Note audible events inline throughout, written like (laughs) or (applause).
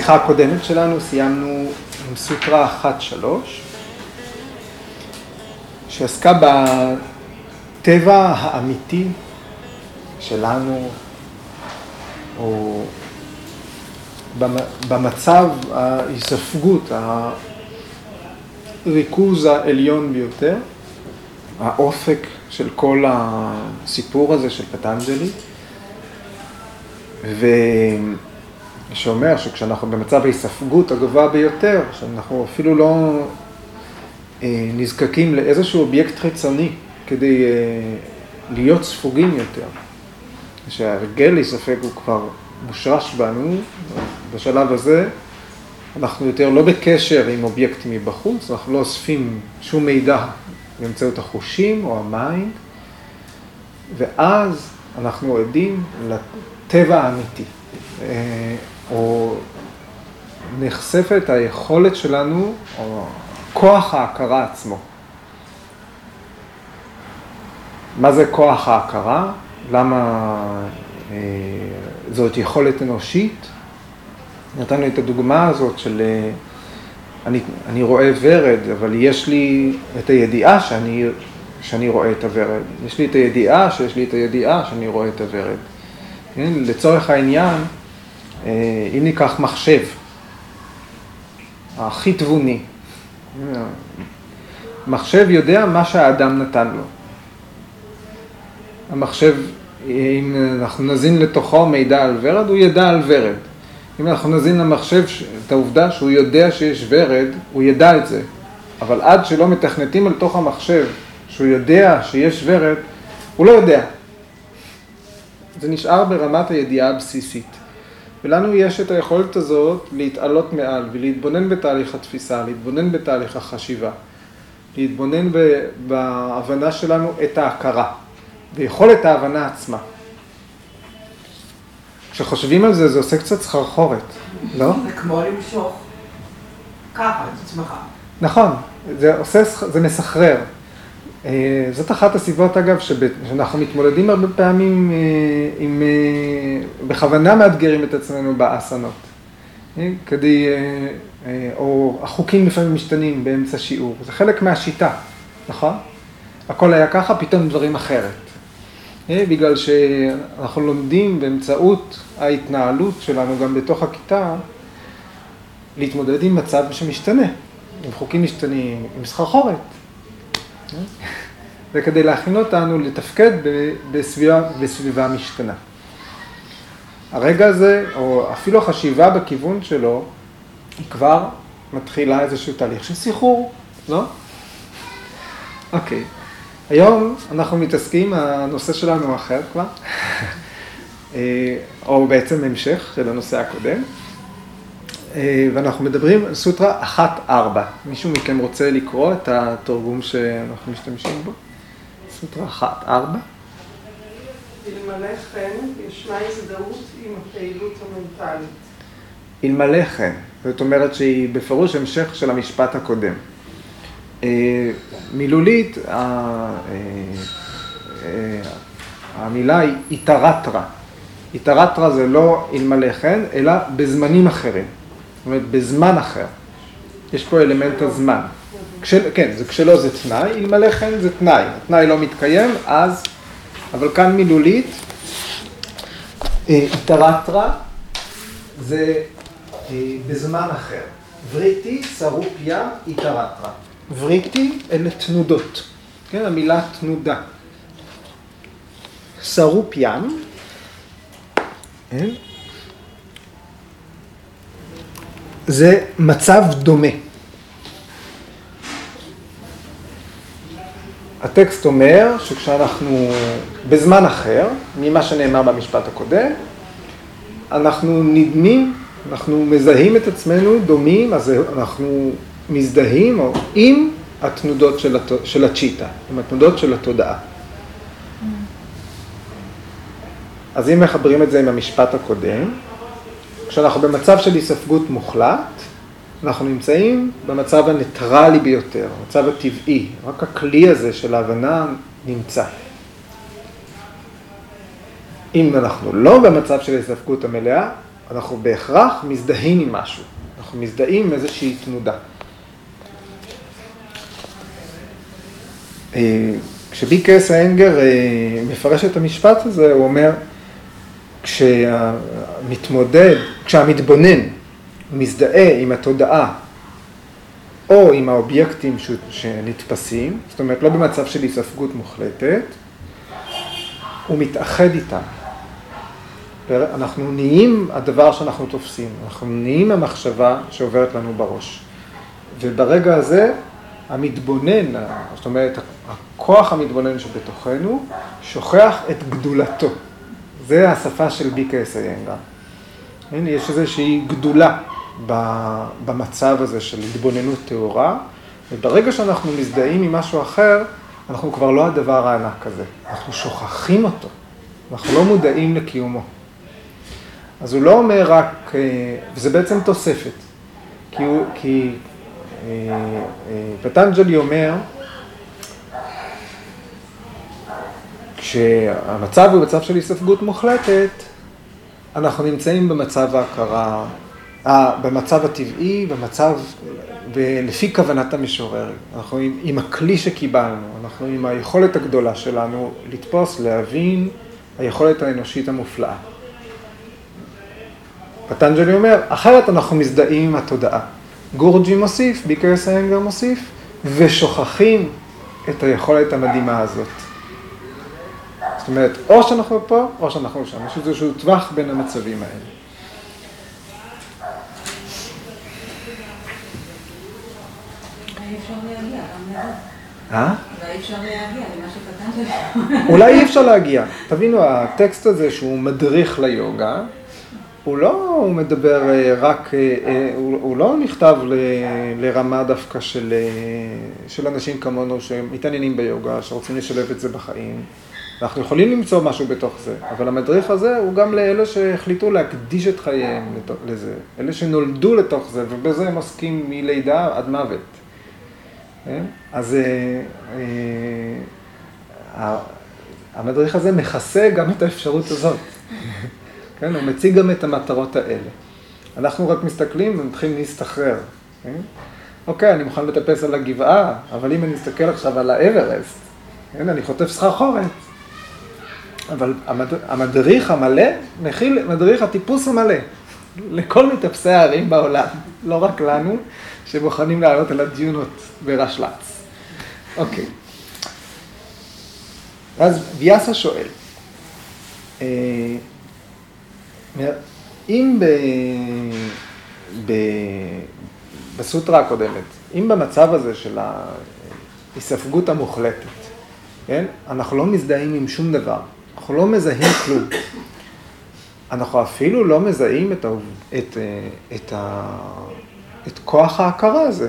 בשיחה הקודמת שלנו סיימנו עם סוטרה 1-3, שעסקה בטבע האמיתי שלנו, או במצב ההיספגות, הריכוז העליון ביותר, האופק של כל הסיפור הזה של פטנג'לי, ושאומר שכשאנחנו במצב ההיספגות הגבוה ביותר, שאנחנו אפילו לא אה, נזקקים לאיזשהו אובייקט חיצוני כדי אה, להיות ספוגים יותר, שההרגל להיספג הוא כבר מושרש בנו, בשלב הזה אנחנו יותר לא בקשר עם אובייקטים מבחוץ, אנחנו לא אוספים שום מידע באמצעות החושים או ה mind, ואז אנחנו עדים לטבע האמיתי, אה, או נחשפת היכולת שלנו, או כוח ההכרה עצמו. מה זה כוח ההכרה? למה אה, זאת יכולת אנושית? נתנו את הדוגמה הזאת של אה, אני, אני רואה ורד, אבל יש לי את הידיעה שאני, שאני רואה את הוורד. יש לי את הידיעה שיש לי את הידיעה שאני רואה את הוורד. כן? לצורך העניין, אם ניקח מחשב, הכי תבוני, מחשב יודע מה שהאדם נתן לו. המחשב, אם אנחנו נזין לתוכו מידע על ורד, הוא ידע על ורד. אם אנחנו נזין למחשב את העובדה שהוא יודע שיש ורד, הוא ידע את זה. אבל עד שלא מתכנתים על תוך המחשב שהוא יודע שיש ורד, הוא לא יודע. זה נשאר ברמת הידיעה הבסיסית. ולנו יש את היכולת הזאת להתעלות מעל ולהתבונן בתהליך התפיסה, להתבונן בתהליך החשיבה, להתבונן בהבנה שלנו את ההכרה, ויכולת ההבנה עצמה. כשחושבים על זה, זה עושה קצת סחרחורת, לא? זה כמו למשוך ככה את עצמך. נכון, זה עושה, זה מסחרר. אה, זאת אחת הסיבות, אגב, שאנחנו מתמודדים הרבה פעמים אה, עם, אה, בכוונה מאתגרים את עצמנו באסנות. כדי, או החוקים לפעמים משתנים באמצע שיעור, זה חלק מהשיטה, נכון? הכל היה ככה, פתאום דברים אחרת. בגלל שאנחנו לומדים באמצעות ההתנהלות שלנו גם בתוך הכיתה, להתמודד עם מצב שמשתנה, עם חוקים משתנים, עם סחרחורת. וכדי להכין אותנו לתפקד בסביבה, בסביבה משתנה. הרגע הזה, או אפילו החשיבה בכיוון שלו, היא כבר מתחילה איזשהו תהליך של סחרור, לא? אוקיי. היום אנחנו מתעסקים, הנושא שלנו אחר כבר, (laughs) אה, או בעצם המשך של הנושא הקודם, ואנחנו מדברים על סוטרה 1-4. מישהו מכם רוצה לקרוא את התרגום שאנחנו משתמשים בו? סוטרה 1-4. אלמלא כן, ישנה הזדהות עם הפעילות המנטלית. אלמלא כן, זאת אומרת שהיא בפירוש המשך של המשפט הקודם. אה, מילולית, אה, המילה היא איתרטרה. איתרטרה זה לא אלמלא כן, אלא בזמנים אחרים. זאת אומרת, בזמן אחר. יש פה אלמנט הזמן. כשל, כן, זה כשלא זה תנאי, אלמלא כן זה תנאי. התנאי לא מתקיים, אז, אבל כאן מילולית, אה, איתרטרה זה בזמן אחר. וריטי סרופיה איתרטרה. וריטי אלה תנודות, כן, המילה תנודה. שרופ ים, כן? זה מצב דומה. הטקסט אומר שכשאנחנו בזמן אחר, ממה שנאמר במשפט הקודם, אנחנו נדמים, אנחנו מזהים את עצמנו דומים, אז אנחנו מזדהים או עם התנודות של, הת... של הצ'יטה, עם התנודות של התודעה. אז אם מחברים את זה עם המשפט הקודם, כשאנחנו במצב של היספגות מוחלט, אנחנו נמצאים במצב הניטרלי ביותר, המצב הטבעי, רק הכלי הזה של ההבנה נמצא. אם אנחנו לא במצב של היספגות המלאה, אנחנו בהכרח מזדהים עם משהו, אנחנו מזדהים עם איזושהי תנודה. אה, כשביקס האנגר אה, מפרש את המשפט הזה, הוא אומר, כשהמתמודד, כשהמתבונן מזדהה עם התודעה או עם האובייקטים שנתפסים, זאת אומרת לא במצב של היספגות מוחלטת, הוא מתאחד איתם. אנחנו נהיים הדבר שאנחנו תופסים, אנחנו נהיים המחשבה שעוברת לנו בראש. וברגע הזה המתבונן, זאת אומרת, הכוח המתבונן שבתוכנו, שוכח את גדולתו. זה השפה של ביקה אסיינגה. יש איזושהי גדולה במצב הזה של התבוננות טהורה, וברגע שאנחנו מזדהים עם משהו אחר, אנחנו כבר לא הדבר הענק הזה. אנחנו שוכחים אותו, אנחנו לא מודעים לקיומו. אז הוא לא אומר רק, אה, וזה בעצם תוספת, כי, הוא, כי אה, אה, פטנג'לי אומר, כשהמצב הוא מצב של היספגות מוחלטת, אנחנו נמצאים במצב ההכרה, במצב הטבעי, במצב, ולפי כוונת המשורר. אנחנו עם, עם הכלי שקיבלנו, אנחנו עם היכולת הגדולה שלנו לתפוס, להבין, היכולת האנושית המופלאה. פטנג'לי אומר, אחרת אנחנו מזדהים עם התודעה. גורג'י מוסיף, ביקר סיינגר מוסיף, ושוכחים את היכולת המדהימה הזאת. זאת אומרת, או שאנחנו פה, או שאנחנו שם. יש איזשהו טווח בין המצבים האלה. אה? אולי אי אפשר להגיע למה שכתבת. אולי אי אפשר להגיע. תבינו, הטקסט הזה שהוא מדריך ליוגה, הוא לא הוא מדבר אה, רק, אה, אה, הוא לא נכתב לרמה דווקא של, של אנשים כמונו שמתעניינים ביוגה, שרוצים לשלב את זה בחיים. אנחנו יכולים למצוא משהו בתוך זה, אבל המדריך הזה הוא גם לאלה שהחליטו להקדיש את חייהם לזה, אלה שנולדו לתוך זה, ובזה הם עוסקים מלידה עד מוות. אז המדריך הזה מכסה גם את האפשרות הזאת. (laughs) כן? הוא מציג גם את המטרות האלה. אנחנו רק מסתכלים ומתחילים להסתחרר. כן? אוקיי, אני מוכן לטפס על הגבעה, אבל אם אני אסתכל עכשיו על האברסט, כן? אני חוטף סחרחורת. אבל המד... המדריך המלא מכיל, מדריך הטיפוס המלא לכל מטפסי הערים בעולם, לא רק לנו, שמוכנים לעלות על הדיונות ברשל"צ. אוקיי. אז ויאסה שואל, אה, אם ב... ב... בסוטרה הקודמת, אם במצב הזה של ההיספגות המוחלטת, כן, אנחנו לא מזדהים עם שום דבר, אנחנו לא מזהים כלום. אנחנו אפילו לא מזהים את, ה... את, את, ה... את כוח ההכרה הזה.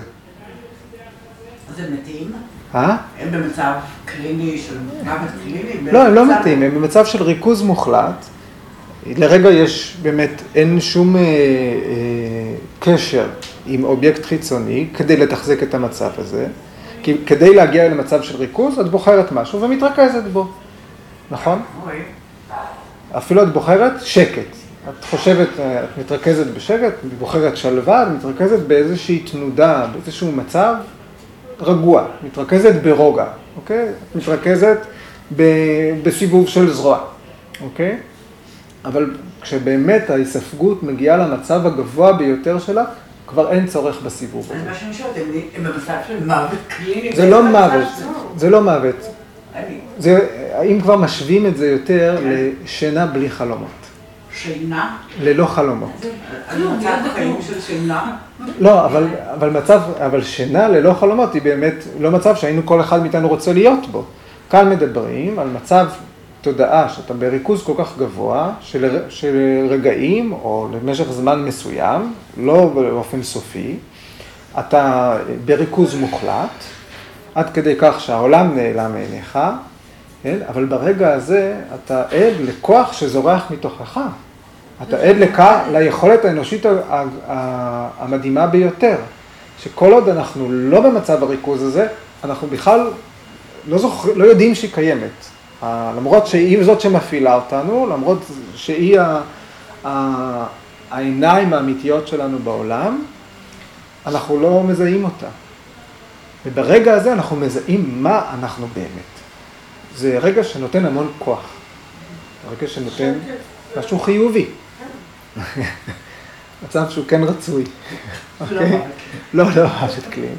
אז הם מתים? אה? הם במצב קליני של מוות קליני? לא, הם לא מתים, הם במצב של ריכוז מוחלט. לרגע יש באמת, אין שום אה, אה, קשר עם אובייקט חיצוני כדי לתחזק את המצב הזה. כי כדי להגיע למצב של ריכוז, את בוחרת משהו ומתרכזת בו, נכון? אפילו את בוחרת שקט. את חושבת, אה, את מתרכזת בשקט, את בוחרת שלווה, את מתרכזת באיזושהי תנודה, באיזשהו מצב רגוע, מתרכזת ברוגע, אוקיי? את מתרכזת בסיבוב של זרוע, אוקיי? אבל כשבאמת ההיספגות מגיעה למצב הגבוה ביותר שלה, כבר אין צורך בסיבוב הזה. מה שאני שואלת, הם במצב של מוות קליני? זה לא מוות, זה לא מוות. זה, אם כבר משווים את זה יותר כן. לשינה בלי חלומות. שינה? ללא חלומות. מצב חיים של שינה? לא, אבל, אבל מצב, אבל שינה ללא חלומות היא באמת לא מצב שהיינו כל אחד מאיתנו רוצה להיות בו. כאן מדברים על מצב תודעה שאתה בריכוז כל כך גבוה של, של רגעים או למשך זמן מסוים, לא באופן סופי, אתה בריכוז מוחלט, עד כדי כך שהעולם נעלם מעיניך, כן? אבל ברגע הזה אתה עד לכוח שזורח מתוכך. אתה עד לכך, ליכולת האנושית המדהימה ביותר, שכל עוד אנחנו לא במצב הריכוז הזה, אנחנו בכלל לא, זוכר, לא יודעים שהיא קיימת. למרות שהיא זאת שמפעילה אותנו, למרות שהיא העיניים האמיתיות שלנו בעולם, אנחנו לא מזהים אותה. וברגע הזה אנחנו מזהים מה אנחנו באמת. זה רגע שנותן המון כוח. רגע שנותן משהו חיובי. מצב שהוא כן רצוי. אוקיי? לא, לא, פשוט כלים.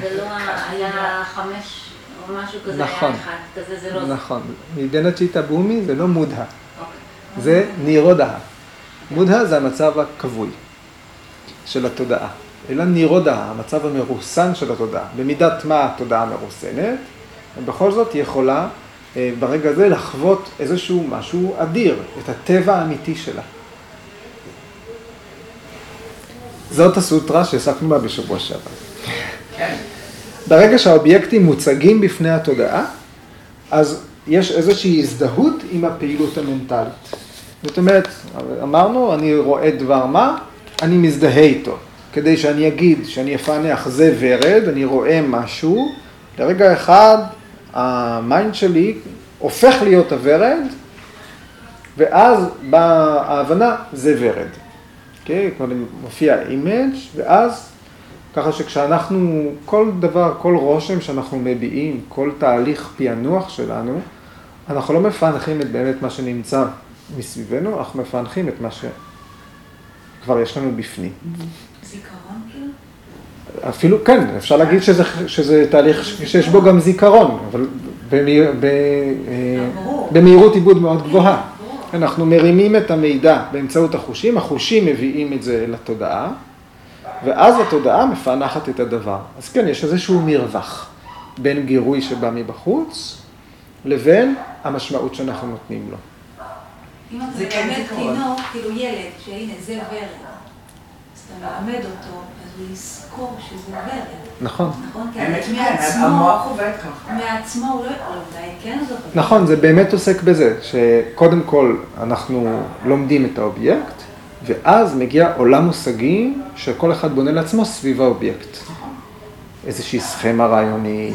זה לא היה חמש או משהו כזה, נכון. היה אחד כזה, זה לא. נכון. מדנה צ'יטה בומי זה לא מודהה, אוקיי. זה נירודה. מודהה זה המצב הכבוי של התודעה. אלא נירודה, המצב המרוסן של התודעה. במידת מה התודעה מרוסנת, ובכל זאת היא יכולה אה, ברגע הזה לחוות איזשהו משהו אדיר, את הטבע האמיתי שלה. זאת הסוטרה שעסקנו בה בשבוע שעבר. ברגע שהאובייקטים מוצגים בפני התודעה, אז יש איזושהי הזדהות עם הפעילות המנטלית. זאת אומרת, אמרנו, אני רואה דבר מה, אני מזדהה איתו. כדי שאני אגיד, שאני אפענח זה ורד, אני רואה משהו, לרגע אחד ה mind שלי הופך להיות הוורד, ואז באה ההבנה, זה ורד. אוקיי? כלומר, מופיע image ואז, ככה שכשאנחנו, כל דבר, כל רושם שאנחנו מביעים, כל תהליך פענוח שלנו, אנחנו לא מפענחים את באמת מה שנמצא מסביבנו, אנחנו מפענחים את מה שכבר יש לנו בפנים. זיכרון כאילו? אפילו, כן, אפשר להגיד שזה, שזה תהליך שיש בו גם זיכרון, אבל במהיר, ב, אה. במהירות עיבוד מאוד גבוהה. אנחנו מרימים את המידע באמצעות החושים, החושים מביאים את זה לתודעה, ואז התודעה מפענחת את הדבר. אז כן, יש איזשהו מרווח בין גירוי שבא מבחוץ, לבין המשמעות שאנחנו נותנים לו. אם אתה זה כן מלמד זיכרון. תינוק, כאילו ילד, שהנה זה ורד, אתה אותו, אז הוא יזכור שזה ורד. נכון. נכון? כי מעצמו, המוח עובד ככה. מעצמו הוא לא יכול, אולי כן זוכר. נכון, זה באמת עוסק בזה, שקודם כל אנחנו לומדים את האובייקט, ואז מגיע עולם מושגים שכל אחד בונה לעצמו סביב האובייקט. איזושהי סכמה רעיונית.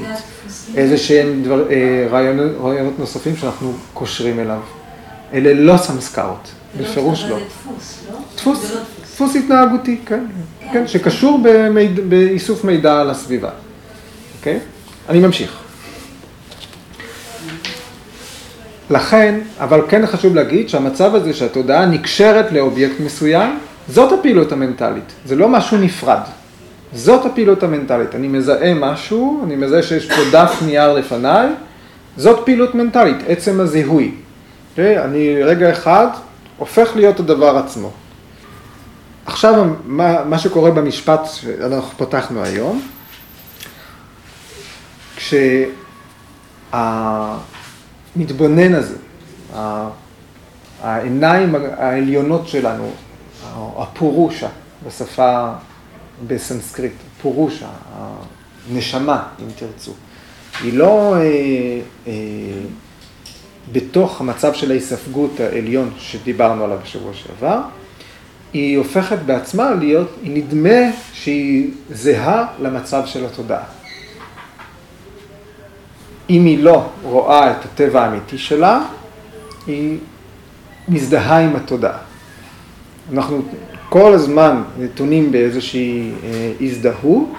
איזה שהם אה, רעיונות, נוספים שאנחנו קושרים אליו. אלה לא סמסקרות, זה לא- בפירוש אבל לא. זה דפוס, לא? דפוס, לא דפוס. התנהגותי, כן, כן, שקשור במיד, באיסוף מידע על הסביבה, אוקיי? אני ממשיך. לכן, אבל כן חשוב להגיד שהמצב הזה שהתודעה נקשרת לאובייקט מסוים, זאת הפעילות המנטלית, זה לא משהו נפרד. זאת הפעילות המנטלית. אני מזהה משהו, אני מזהה שיש פה דף נייר לפניי, זאת פעילות מנטלית, עצם הזיהוי. אוקיי? אני רגע אחד הופך להיות הדבר עצמו. עכשיו, מה, מה שקורה במשפט שאנחנו פתחנו היום, כשהמתבונן הזה, העיניים העליונות שלנו, הפורושה בשפה, בסנסקריט, פורושה, הנשמה, אם תרצו, היא לא אה, אה, בתוך המצב של ההיספגות העליון שדיברנו עליו בשבוע שעבר, היא הופכת בעצמה להיות, היא נדמה שהיא זהה למצב של התודעה. אם היא לא רואה את הטבע האמיתי שלה, היא מזדהה עם התודעה. אנחנו כל הזמן נתונים באיזושהי אה, הזדהות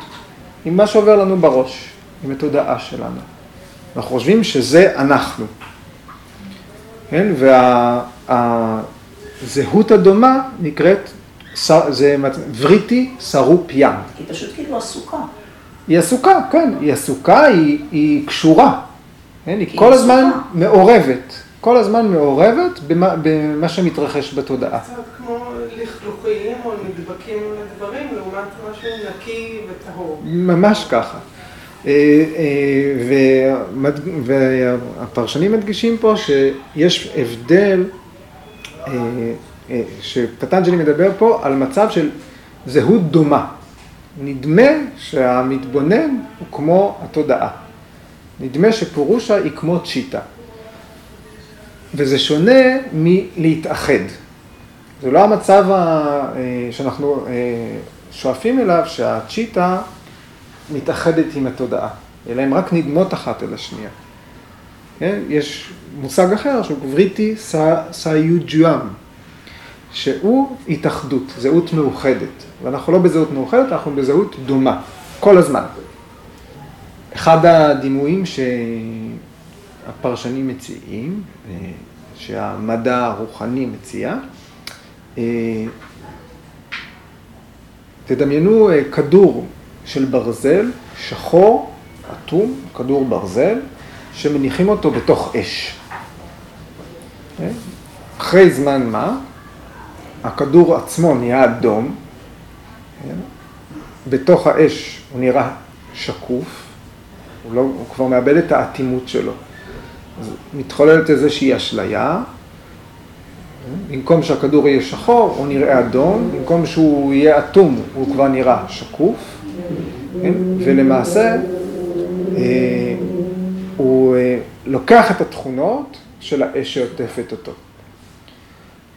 עם מה שעובר לנו בראש, עם התודעה שלנו. אנחנו חושבים שזה אנחנו. כן? והזהות הדומה נקראת, זה וריטי סרופיאן. היא פשוט כאילו עסוקה. היא עסוקה, כן, היא עסוקה, היא, היא קשורה. כן? היא היא כל הזמן עסוקה. מעורבת, כל הזמן מעורבת במה, במה שמתרחש בתודעה. קצת כמו לכלוכים או נדבקים לדברים, לעומת משהו נקי וטהור. ממש ככה. אה, אה, והפרשנים מדגישים פה שיש הבדל, שפטנג'לי מדבר פה על מצב של זהות דומה. נדמה שהמתבונן הוא כמו התודעה. נדמה שפורושה היא כמו צ'יטה. וזה שונה מלהתאחד. זה לא המצב ה- אה, שאנחנו אה, שואפים אליו, שהצ'יטה מתאחדת עם התודעה, אלא הן רק נדמות אחת אל השנייה. כן? יש מושג אחר שהוא וריטי סאיוג'ואם, שהוא התאחדות, זהות מאוחדת. ואנחנו לא בזהות מאוחדת, אנחנו בזהות דומה, כל הזמן. אחד הדימויים שהפרשנים מציעים, אה, שהמדע הרוחני מציע, אה, תדמיינו אה, כדור של ברזל, שחור, אטום, כדור ברזל, שמניחים אותו בתוך אש. אחרי זמן מה, הכדור עצמו נהיה אדום, בתוך האש הוא נראה שקוף, הוא, לא, הוא כבר מאבד את האטימות שלו. אז מתחוללת איזושהי אשליה, במקום שהכדור יהיה שחור, הוא נראה אדום, במקום שהוא יהיה אטום, הוא כבר נראה שקוף? ולמעשה אה, הוא אה, לוקח את התכונות של האש שעוטפת אותו.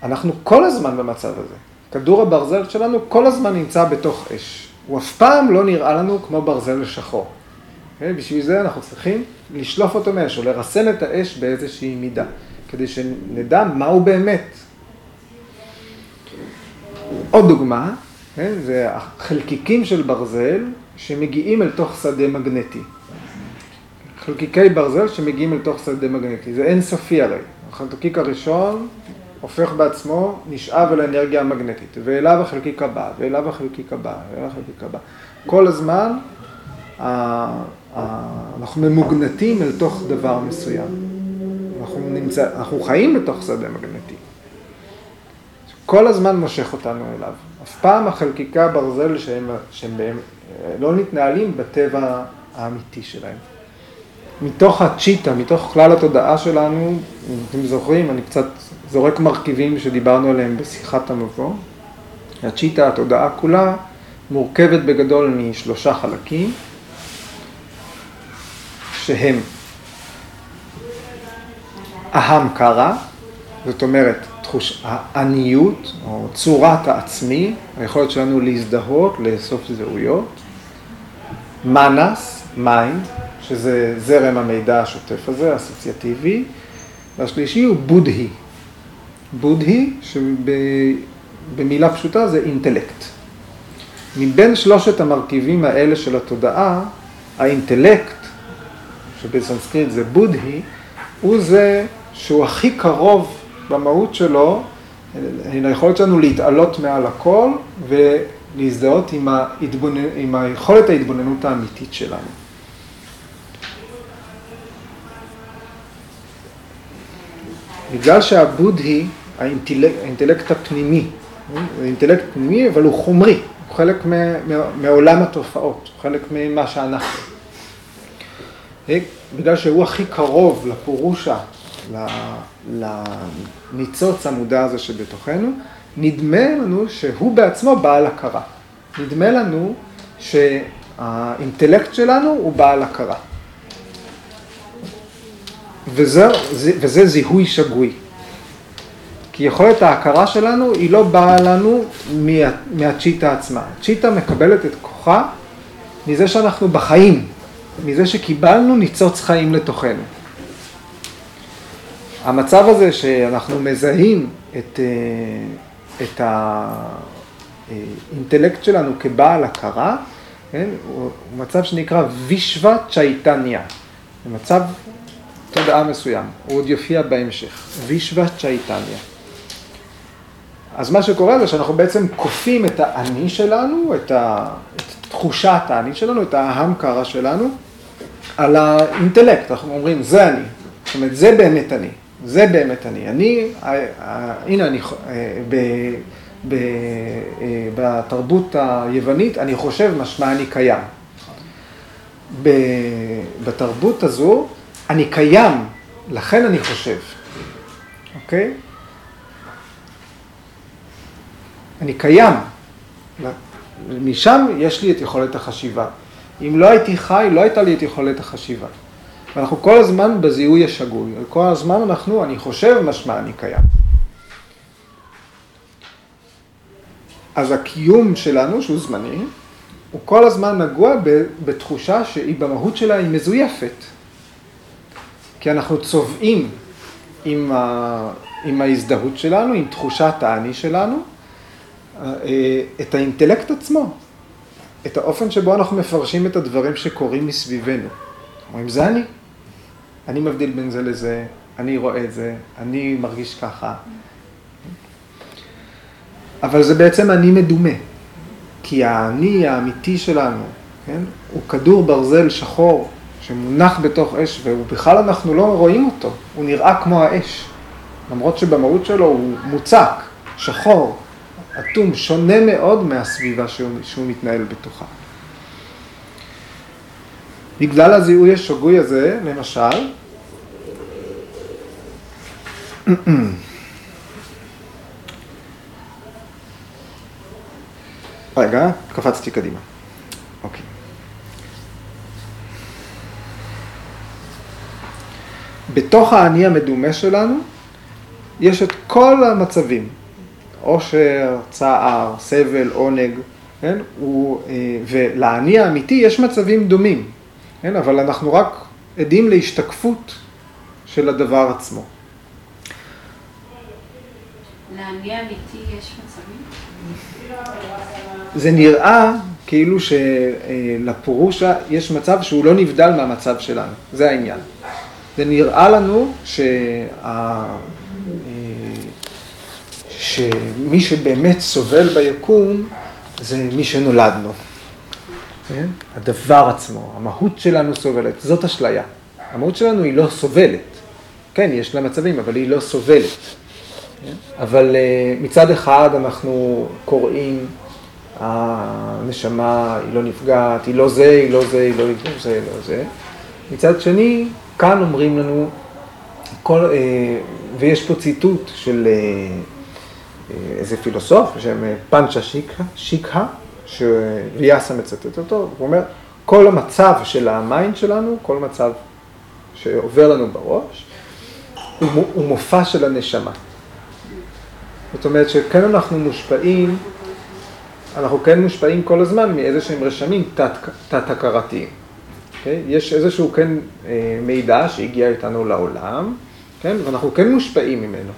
אנחנו כל הזמן במצב הזה. כדור הברזל שלנו כל הזמן נמצא בתוך אש. הוא אף פעם לא נראה לנו כמו ברזל שחור. כן? בשביל זה אנחנו צריכים לשלוף אותו מאש, או לרסן את האש באיזושהי מידה, כדי שנדע מהו באמת. עוד דוגמה, okay, כן? זה החלקיקים של ברזל שמגיעים אל תוך שדה מגנטי. חלקיקי ברזל שמגיעים אל תוך שדה מגנטי, זה אינסופי הרי. החלקיק הראשון הופך בעצמו, נשאב אל האנרגיה המגנטית, ואליו החלקיק הבא, ואליו החלקיק הבא, ואליו החלקיק הבא. כל הזמן אנחנו ממוגנטים אל תוך דבר מסוים. אנחנו, נמצא, אנחנו חיים בתוך שדה מגנטי. כל הזמן מושך אותנו אליו. אף פעם החלקיקי הברזל שהם, שהם בהם לא מתנהלים בטבע האמיתי שלהם. מתוך הצ'יטה, מתוך כלל התודעה שלנו, אם אתם זוכרים, אני קצת זורק מרכיבים שדיברנו עליהם בשיחת המבוא. הצ'יטה, התודעה כולה, מורכבת בגדול משלושה חלקים, שהם אהמקרה, זאת אומרת, תחוש, העניות, או צורת העצמי, היכולת שלנו להזדהות, לאסוף זהויות, מנס, mind, שזה זרם המידע השוטף הזה, האסוציאטיבי, והשלישי הוא בודהי. בודהי, שבמילה פשוטה זה אינטלקט. מבין שלושת המרכיבים האלה של התודעה, האינטלקט, שבסנסקריט זה בודהי, הוא זה שהוא הכי קרוב במהות שלו היכולת שלנו להתעלות מעל הכל ולהזדהות עם, ההתבונ... עם היכולת ההתבוננות האמיתית שלנו. בגלל שהבודהי, האינטלק, האינטלקט הפנימי, הוא אינטלקט פנימי אבל הוא חומרי, הוא חלק מעולם התופעות, הוא חלק ממה שאנחנו. בגלל שהוא הכי קרוב לפורושה, לניצוץ המודע הזה שבתוכנו, נדמה לנו שהוא בעצמו בעל הכרה. נדמה לנו שהאינטלקט שלנו הוא בעל הכרה. וזה, וזה זיהוי שגוי. כי יכולת ההכרה שלנו היא לא באה לנו מה, מהצ'יטה עצמה. צ'יטה מקבלת את כוחה מזה שאנחנו בחיים, מזה שקיבלנו ניצוץ חיים לתוכנו. המצב הזה שאנחנו מזהים את, אה, את האינטלקט שלנו כבעל הכרה, כן, הוא מצב שנקרא וישווה צ'ייטניה. זה מצב תודעה מסוים, הוא עוד יופיע בהמשך, וישווה צ'ייטניה. אז מה שקורה זה שאנחנו בעצם כופים את האני שלנו, את, ה, את תחושת האני שלנו, את ההמקרה שלנו, על האינטלקט, אנחנו אומרים זה אני, זאת אומרת זה באמת אני, זה באמת אני, אני, הנה אני, ב, ב, בתרבות היוונית אני חושב משמע אני קיים. בתרבות הזו אני קיים, לכן אני חושב, אוקיי? אני קיים. משם יש לי את יכולת החשיבה. אם לא הייתי חי, לא הייתה לי את יכולת החשיבה. ואנחנו כל הזמן בזיהוי השגוי. כל הזמן אנחנו, אני חושב, משמע אני קיים. אז הקיום שלנו, שהוא זמני, הוא כל הזמן נגוע בתחושה שהיא במהות שלה היא מזויפת. כי אנחנו צובעים עם, ה, עם ההזדהות שלנו, עם תחושת האני שלנו, אה, את האינטלקט עצמו, את האופן שבו אנחנו מפרשים את הדברים שקורים מסביבנו. אומרים, זה אני. אני מבדיל בין זה לזה, אני רואה את זה, אני מרגיש ככה. אבל זה בעצם אני מדומה. כי האני האמיתי שלנו, כן, הוא כדור ברזל שחור שמונח בתוך אש, ובכלל אנחנו לא רואים אותו, הוא נראה כמו האש. למרות שבמהות שלו הוא מוצק, שחור, אטום, שונה מאוד מהסביבה שהוא, שהוא מתנהל בתוכה. בגלל הזיהוי השגוי הזה, למשל, (clears throat) רגע, קפצתי קדימה. אוקיי. בתוך האני המדומה שלנו יש את כל המצבים, עושר, צער, סבל, עונג, כן? הוא, אה, ולאני האמיתי יש מצבים דומים, כן? אבל אנחנו רק עדים להשתקפות של הדבר עצמו. לאני האמיתי יש מצבים? זה נראה כאילו שלפורושה יש מצב שהוא לא נבדל מהמצב שלנו, זה העניין. זה נראה לנו שה... שמי שבאמת סובל ביקום זה מי שנולדנו. כן? הדבר עצמו, המהות שלנו סובלת, זאת אשליה. המהות שלנו היא לא סובלת. כן, יש לה מצבים, אבל היא לא סובלת. כן? אבל אה, מצד אחד אנחנו קוראים, הנשמה היא לא נפגעת, היא לא זה, היא לא זה, היא לא זה, היא לא זה. מצד שני, כאן אומרים לנו, כל, אה, ויש פה ציטוט של אה, איזה פילוסוף בשם פנצ'ה שיקה, שיקה שוויאסה מצטט אותו, הוא אומר, כל המצב של ה mind שלנו, כל מצב שעובר לנו בראש, הוא, הוא מופע של הנשמה. זאת אומרת שכן אנחנו מושפעים, אנחנו כן מושפעים כל הזמן מאיזה שהם רשמים תת-הכרתיים. Okay? אוקיי? יש איזשהו כן אה, מידע שהגיע איתנו לעולם, כן? ואנחנו כן מושפעים ממנו.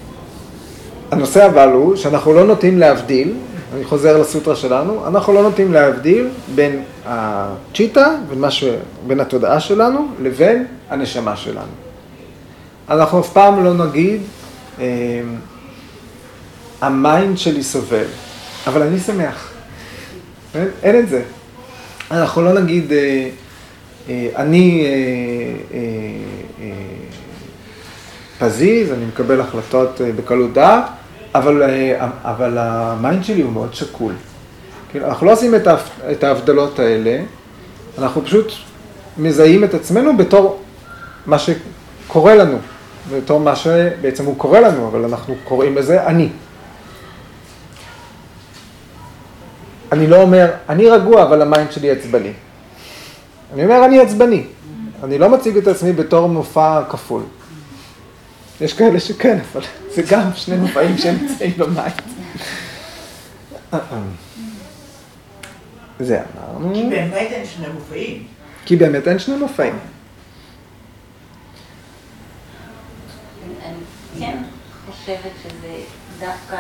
הנושא אבל הוא שאנחנו לא נוטים להבדיל, אני חוזר לסוטרה שלנו, אנחנו לא נוטים להבדיל בין הצ'יטה, ש... בין התודעה שלנו, לבין הנשמה שלנו. אנחנו אף פעם לא נגיד, אה, ה mind שלי סובל, אבל אני שמח. אין, אין את זה. אנחנו לא נגיד, אה, אני אה, אה, אה, פזיז, אני מקבל החלטות אה, בקלות דעת, אבל, אה, אבל ה mind שלי הוא מאוד שקול. כאילו, אנחנו לא עושים את, ההבדלות האלה, אנחנו פשוט מזהים את עצמנו בתור מה שקורה לנו, בתור מה שבעצם הוא קורה לנו, אבל אנחנו קוראים לזה אני. אני לא אומר, אני רגוע, אבל ה mind שלי עצבני. אני אומר, אני עצבני. אני לא מציג את עצמי בתור מופע כפול. יש כאלה שכן, אבל זה גם שני מופעים שנמצאים במים. זה אמרנו. כי באמת אין שני מופעים. כי באמת אין שני מופעים. אני כן חושבת שזה דווקא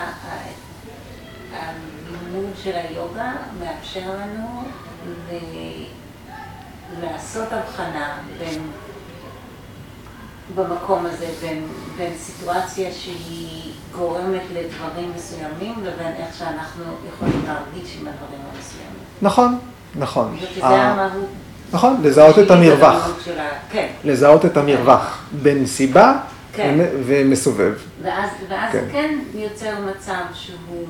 הלימוד של היוגה מאפשר לנו לעשות הבחנה בין במקום הזה בין, בין סיטואציה שהיא גורמת לדברים מסוימים לבין איך שאנחנו יכולים להרגיש עם הדברים המסוימים. נכון, נכון. שזה המהות. נכון, לזהות את המרווח. כן. לזהות את המרווח בין סיבה כן. ומסובב. ואז, ואז כן. כן יוצר מצב שהוא,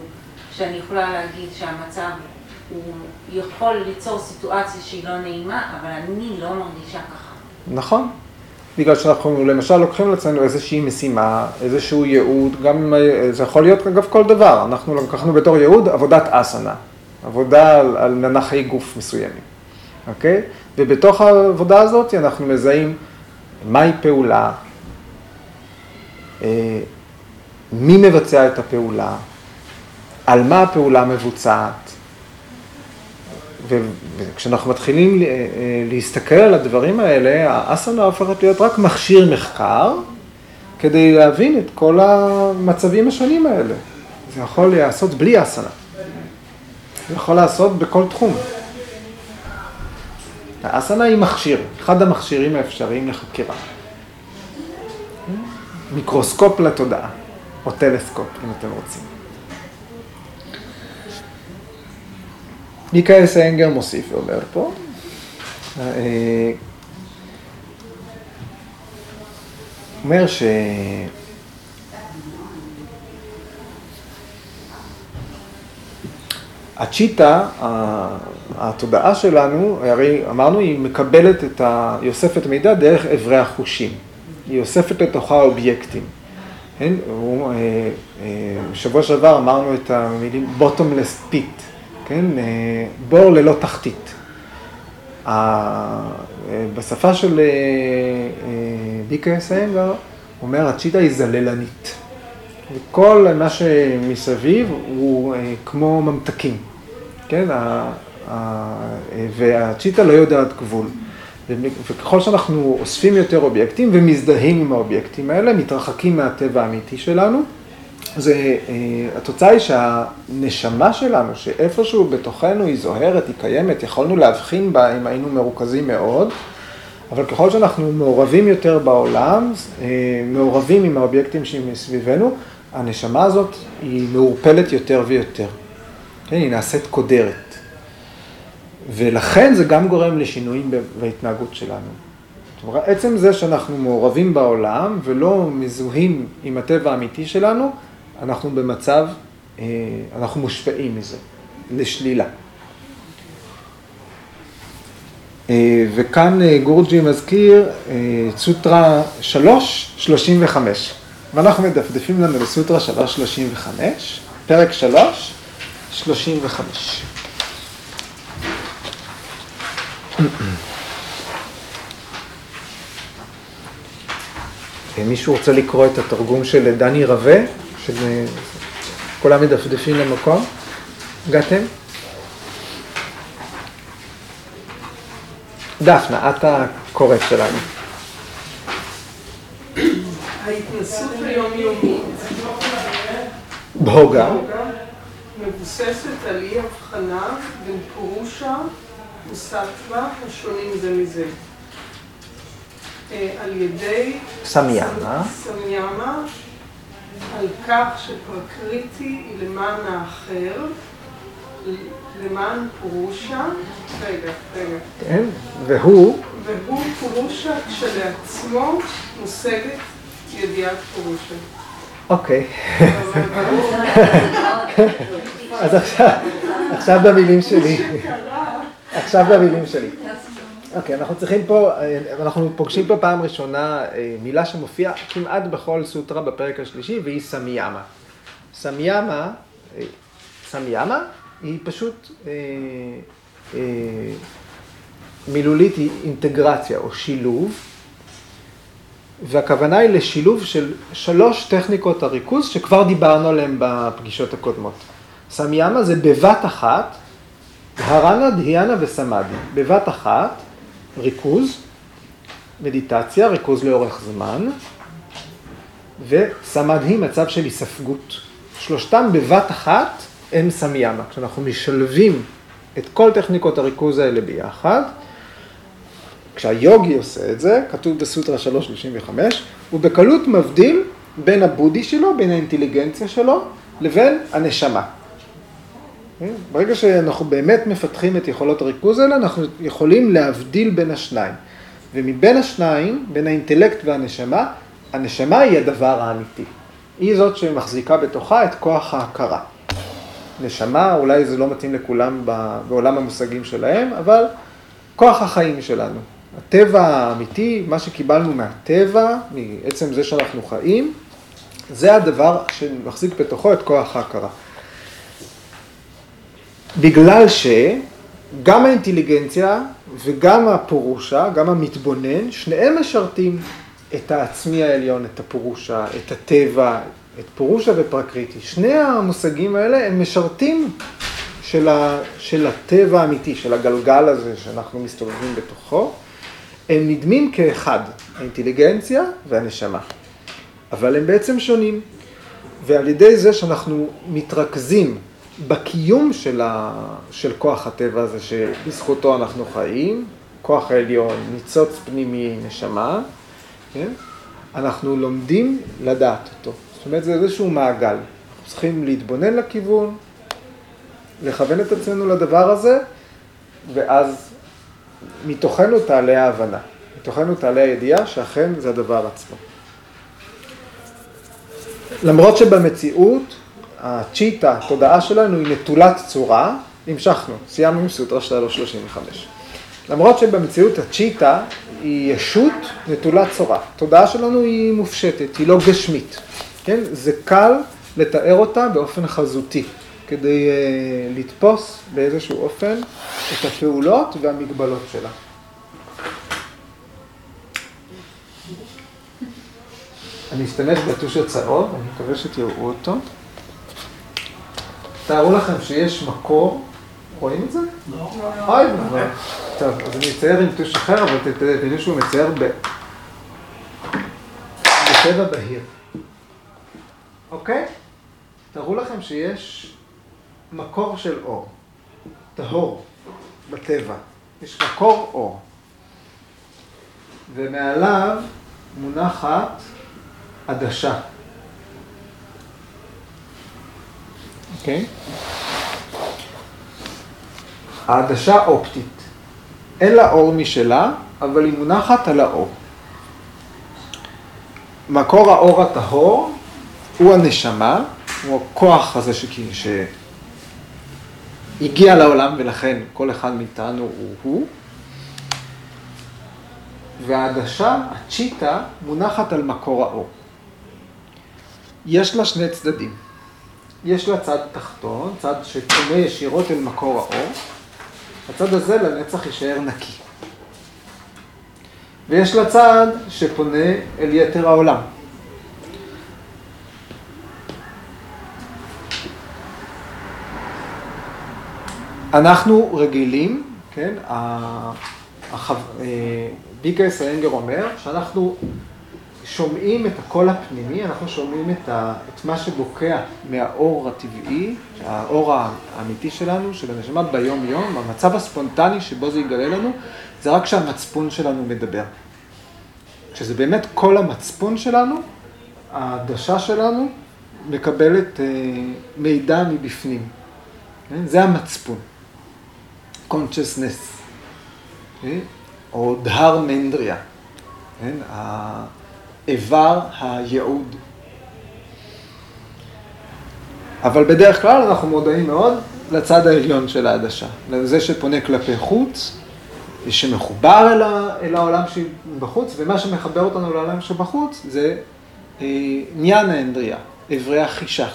שאני יכולה להגיד שהמצב הוא יכול ליצור סיטואציה שהיא לא נעימה, אבל אני לא מרגישה ככה. נכון. בגלל שאנחנו למשל לוקחים לעצמנו איזושהי משימה, איזשהו ייעוד, גם זה יכול להיות אגב כל דבר, אנחנו לקחנו בתור ייעוד עבודת אסנה, עבודה על, על מנחי גוף מסוימים, אוקיי? ובתוך העבודה הזאת אנחנו מזהים מהי פעולה, אה, מי מבצע את הפעולה, על מה הפעולה מבוצעת, וכשאנחנו מתחילים אה, להסתכל על הדברים האלה, האסנה הופכת להיות רק מכשיר מחקר, כדי להבין את כל המצבים השונים האלה. זה יכול להיעשות בלי אסנה. זה יכול לעשות בכל תחום. האסנה היא מכשיר, אחד המכשירים האפשריים לחקירה. מיקרוסקופ לתודעה, או טלסקופ, אם אתם רוצים. מייקל סינגר מוסיף ואומר פה, אה, אומר ש... הצ'יטה, התודעה שלנו, הרי אמרנו, היא מקבלת את ה... היא אוספת מידע דרך אברי החושים. היא אוספת לתוכה אובייקטים. כן? שעבר אמרנו את המילים bottomless pit, כן? אה, בור ללא תחתית. בשפה של ביקה אה, סיינגר, אומר, הצ'יטה היא זללנית. וכל מה שמסביב הוא אה, כמו ממתקים, כן? והצ'יטה לא יודעת גבול. וככל שאנחנו אוספים יותר אובייקטים ומזדהים עם האובייקטים האלה, מתרחקים מהטבע האמיתי שלנו, זה, אה, התוצאה היא שהנשמה שלנו, שאיפשהו בתוכנו היא זוהרת, היא קיימת, יכולנו להבחין בה אם היינו מרוכזים מאוד, אבל ככל שאנחנו מעורבים יותר בעולם, אה, מעורבים עם האובייקטים שמסביבנו, הנשמה הזאת היא מעורפלת יותר ויותר. כן, היא נעשית קודרת. ולכן זה גם גורם לשינויים בהתנהגות שלנו. אומרת, עצם זה שאנחנו מעורבים בעולם ולא מזוהים עם הטבע האמיתי שלנו, אנחנו במצב, אה, אנחנו מושפעים מזה, לשלילה. אה, וכאן אה, גורג'י מזכיר סוטרה 3, 35. ואנחנו מדפדפים לנו לסוטרה 3, 35, פרק 3, 35. מישהו רוצה לקרוא את התרגום של דני רווה, שכולם מדפדפים למקום? הגעתם? דפנה, את הקוראת שלנו. ההתנסות היומיומית בהוגה מבוססת על אי הבחנה בין פורושה וסטווה השונים זה מזה. אה, על ידי סמיאמה, סמיאמה, על כך שפרקריטי היא למען האחר, למען פורושה, רגע, רגע. כן, והוא? והוא פורושה כשלעצמו מושגת ידיעת פורושה. אוקיי. אז עכשיו במילים שלי. עכשיו במילים שלי. אוקיי, אנחנו צריכים פה, אנחנו פוגשים פה פעם ראשונה אה, מילה שמופיעה כמעט בכל סוטרה בפרק השלישי, והיא סמיאמה. סמיאמה, אה, סמיאמה היא פשוט אה, אה, מילולית היא אינטגרציה או שילוב, והכוונה היא לשילוב של שלוש טכניקות הריכוז שכבר דיברנו עליהן בפגישות הקודמות. סמיאמה זה בבת אחת, הרנה, דהיאנה וסמאדי. בבת אחת, ריכוז, מדיטציה, ריכוז לאורך זמן, וסמאדי, מצב של היספגות. שלושתם בבת אחת הם סמיאמה. כשאנחנו משלבים את כל טכניקות הריכוז האלה ביחד, כשהיוגי עושה את זה, כתוב בסוטרה 335, הוא בקלות מבדיל בין הבודי שלו, בין האינטליגנציה שלו, לבין הנשמה. ברגע שאנחנו באמת מפתחים את יכולות הריכוז האלה, אנחנו יכולים להבדיל בין השניים. ומבין השניים, בין האינטלקט והנשמה, הנשמה היא הדבר האמיתי. היא זאת שמחזיקה בתוכה את כוח ההכרה. נשמה, אולי זה לא מתאים לכולם בעולם המושגים שלהם, אבל כוח החיים שלנו. הטבע האמיתי, מה שקיבלנו מהטבע, מעצם זה שאנחנו חיים, זה הדבר שמחזיק בתוכו את כוח ההכרה. בגלל שגם האינטליגנציה וגם הפורושה, גם המתבונן, שניהם משרתים את העצמי העליון, את הפורושה, את הטבע, את פורושה ופרקריטי. שני המושגים האלה הם משרתים של, ה, של הטבע האמיתי, של הגלגל הזה שאנחנו מסתובבים בתוכו. הם נדמים כאחד, האינטליגנציה והנשמה. אבל הם בעצם שונים. ועל ידי זה שאנחנו מתרכזים בקיום של, ה... של כוח הטבע הזה שבזכותו אנחנו חיים, כוח העליון, ניצוץ פנימי, נשמה, כן? אנחנו לומדים לדעת אותו. זאת אומרת, זה איזשהו מעגל. אנחנו צריכים להתבונן לכיוון, לכוון את עצמנו לדבר הזה, ואז מתוכנו תעלה ההבנה. מתוכנו תעלה הידיעה שאכן זה הדבר עצמו. למרות שבמציאות, הצ'יטה, התודעה שלנו היא נטולת צורה, המשכנו, סיימנו עם סוטרה 335. למרות שבמציאות הצ'יטה היא ישות נטולת צורה. התודעה שלנו היא מופשטת, היא לא גשמית. כן? זה קל לתאר אותה באופן חזותי, כדי uh, לתפוס באיזשהו אופן את הפעולות והמגבלות שלה. אני אשתמש בטוש הצהוב, אני מקווה שתראו אותו. תארו לכם שיש מקור, רואים את זה? לא. אוי ואבוי. טוב, אז אני אצייר עם טוש אחר, אבל תדעו שהוא מצייר ב... בצבע בהיר. אוקיי? תארו לכם שיש מקור של אור, טהור, בטבע. יש מקור אור. ומעליו מונחת עדשה. אוקיי? העדשה אופטית. אין לה אור משלה, אבל היא מונחת על האור. מקור האור הטהור הוא הנשמה, הוא הכוח הזה שכי, שהגיע לעולם ולכן כל אחד מאיתנו הוא הוא. והעדשה, הצ'יטה, מונחת על מקור האור. יש לה שני צדדים. יש לה צד תחתון, צד שפונה ישירות אל מקור האור. הצד הזה לנצח יישאר נקי. ויש לה צד שפונה אל יתר העולם. אנחנו רגילים, כן, החו... ביקרס איינגר אומר שאנחנו שומעים את הקול הפנימי, אנחנו שומעים את, ה... את מה שבוקע מהאור הטבעי, האור האמיתי שלנו, של הנשמה ביום-יום, המצב הספונטני שבו זה יגלה לנו, זה רק כשהמצפון שלנו מדבר. כשזה באמת כל המצפון שלנו, העדשה שלנו מקבלת אה, מידע מבפנים. כן? זה המצפון. consciousness. כן? או דהר מנדריה, כן? האיבר הייעוד. אבל בדרך כלל אנחנו מודעים מאוד לצד העליון של העדשה, לזה שפונה כלפי חוץ, שמחובר אל, ה, אל העולם שבחוץ, ומה שמחבר אותנו לעולם שבחוץ זה אה, עניין האנדריה, אברי החישה,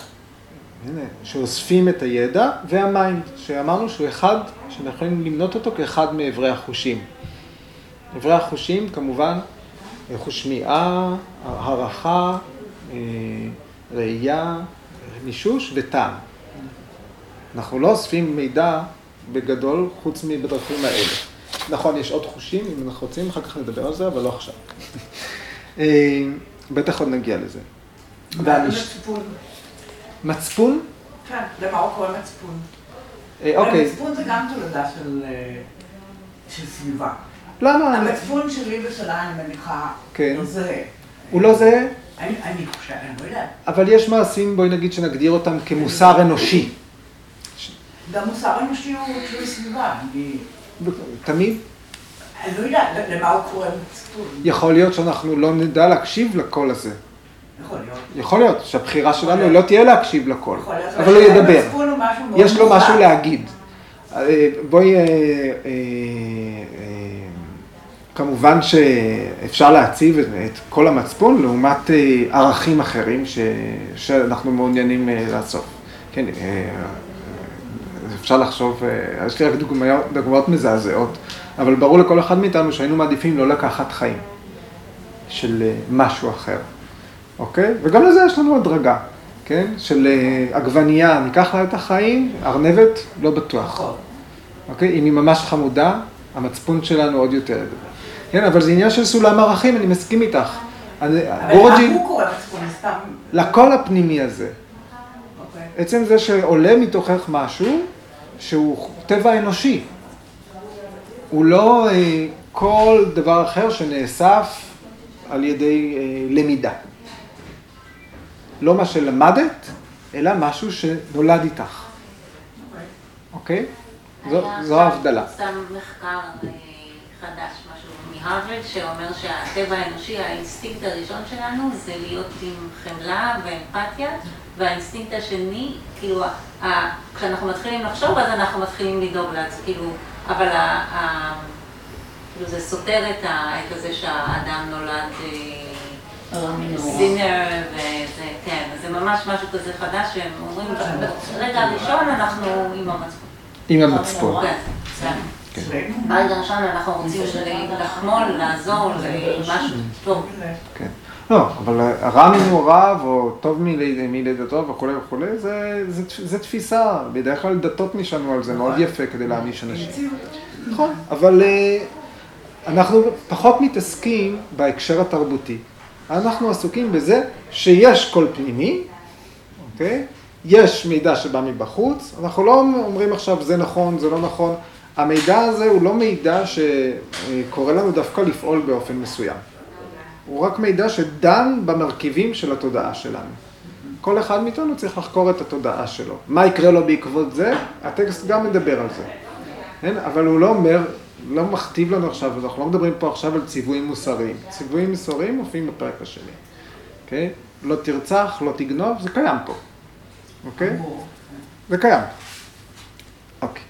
שאוספים את הידע, והמיינד, שאמרנו שהוא אחד, שאנחנו יכולים למנות אותו כאחד מאברי החושים. אברי החושים כמובן חוש שמיעה, הערכה, אה, ראייה, מישוש וטעם. אנחנו לא אוספים מידע בגדול חוץ מבדרכים האלה. נכון, יש עוד חושים, אם אנחנו רוצים, אחר כך נדבר על זה, אבל לא עכשיו. (laughs) אה, בטח עוד נגיע לזה. מצפון. מצפון? כן, למה הוא קורא מצפון? אה, אוקיי. מצפון זה גם תולדה של סביבה. למה? המצפון שלי ושלה, אני מניחה, כן. לא זהה. הוא לא זהה? אני, אני חושב, אני לא יודעת. אבל יש מעשים, בואי נגיד שנגדיר אותם כמוסר אנושי. גם מוסר אנושי הוא תלוי סביבה. תמיד? אני לא יודעת למה הוא קורא מצפון. יכול להיות שאנחנו לא נדע להקשיב לקול הזה. יכול להיות. יכול להיות שהבחירה שלנו לא תהיה להקשיב לקול, להיות. אבל הוא ידבר. יש לו. משהו להגיד. אה, בואי, אה, אה, כמובן שאפשר להציב את- את כל המצפון לעומת אה, ערכים אחרים ש- שאנחנו מעוניינים אה, לעשות. כן, אה, אפשר לחשוב, יש לי רק דוגמאות, דוגמאות מזעזעות, אבל ברור לכל אחד מאיתנו שהיינו מעדיפים לא לקחת חיים של משהו אחר, אוקיי? וגם לזה יש לנו הדרגה, כן? של עגבנייה, ניקח לה את החיים, ארנבת, לא בטוח. נכון. אוקיי? אם היא ממש חמודה, המצפון שלנו עוד יותר ידבר. כן, אבל זה עניין של סולם ערכים, אני מסכים איתך. אבל גורג'י, מה הוא קורא מצפון? סתם... לקול הפנימי הזה, אוקיי. עצם זה שעולה מתוכך משהו שהוא טבע אנושי. הוא לא אה, כל דבר אחר שנאסף על ידי אה, למידה. לא מה שלמדת, אלא משהו שנולד איתך. אוקיי? זו, היה זו ההבדלה. פורסם מחקר אה, חדש, משהו מהרווארד, שאומר שהטבע האנושי, האינסטינקט הראשון שלנו זה להיות עם חמלה ואמפתיה, והאינסטינקט השני, כאילו, ה- כשאנחנו מתחילים לחשוב, אז אנחנו מתחילים לדאוג לעצמנו, כאילו, אבל ה- ה- כאילו זה סותר את ה- את זה שהאדם נולד סינר, וזה, כן, זה ממש משהו כזה חדש, שהם אומרים, ברגע הראשון אנחנו עם המצפון. עם המצפון. כן, כן. ברגע הראשון אנחנו רוצים לחמול, לעזור למשהו טוב. כן. לא, אבל הרע מנעוריו, או טוב מליד- מלידתו וכולי וכולי, זה תפיסה. בדרך כלל דתות נשענו על זה מאוד יפה כדי להעניש אנשים. נכון, אבל אה, אנחנו פחות מתעסקים בהקשר התרבותי. אנחנו עסוקים בזה שיש קול פנימי, אוקיי? יש מידע שבא מבחוץ, אנחנו לא אומרים עכשיו זה נכון, זה לא נכון. המידע הזה הוא לא מידע שקורא לנו דווקא לפעול באופן מסוים. הוא רק מידע שדן במרכיבים של התודעה שלנו. כל אחד מאיתנו צריך לחקור את התודעה שלו. מה יקרה לו בעקבות זה? הטקסט גם מדבר על זה. כן? אבל הוא לא אומר, לא מכתיב לנו עכשיו, אנחנו לא מדברים פה עכשיו על ציוויים מוסריים. ציוויים מוסריים מופיעים בפרק השני. אוקיי? לא תרצח, לא תגנוב, זה קיים פה. אוקיי? זה קיים. אוקיי.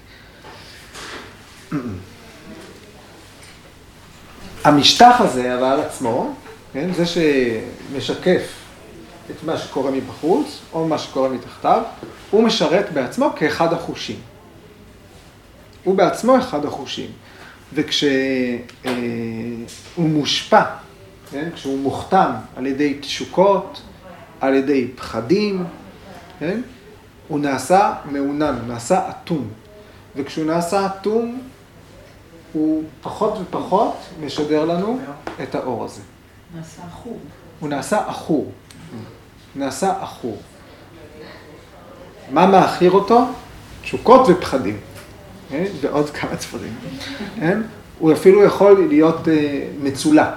המשטח הזה, אבל עצמו, כן, זה שמשקף את מה שקורה מבחוץ, או מה שקורה מתחתיו, הוא משרת בעצמו כאחד החושים. הוא בעצמו אחד החושים. וכשהוא מושפע, כן, כשהוא מוכתם על ידי תשוקות, על ידי פחדים, כן, הוא נעשה מעונן, הוא נעשה אטום. וכשהוא נעשה אטום, הוא פחות ופחות משדר לנו את האור הזה. נעשה חור. הוא נעשה עכור. נעשה עכור. מה מאכיר אותו? תשוקות ופחדים. כן? ועוד כמה דברים. כן? הוא אפילו יכול להיות אה, מצולק.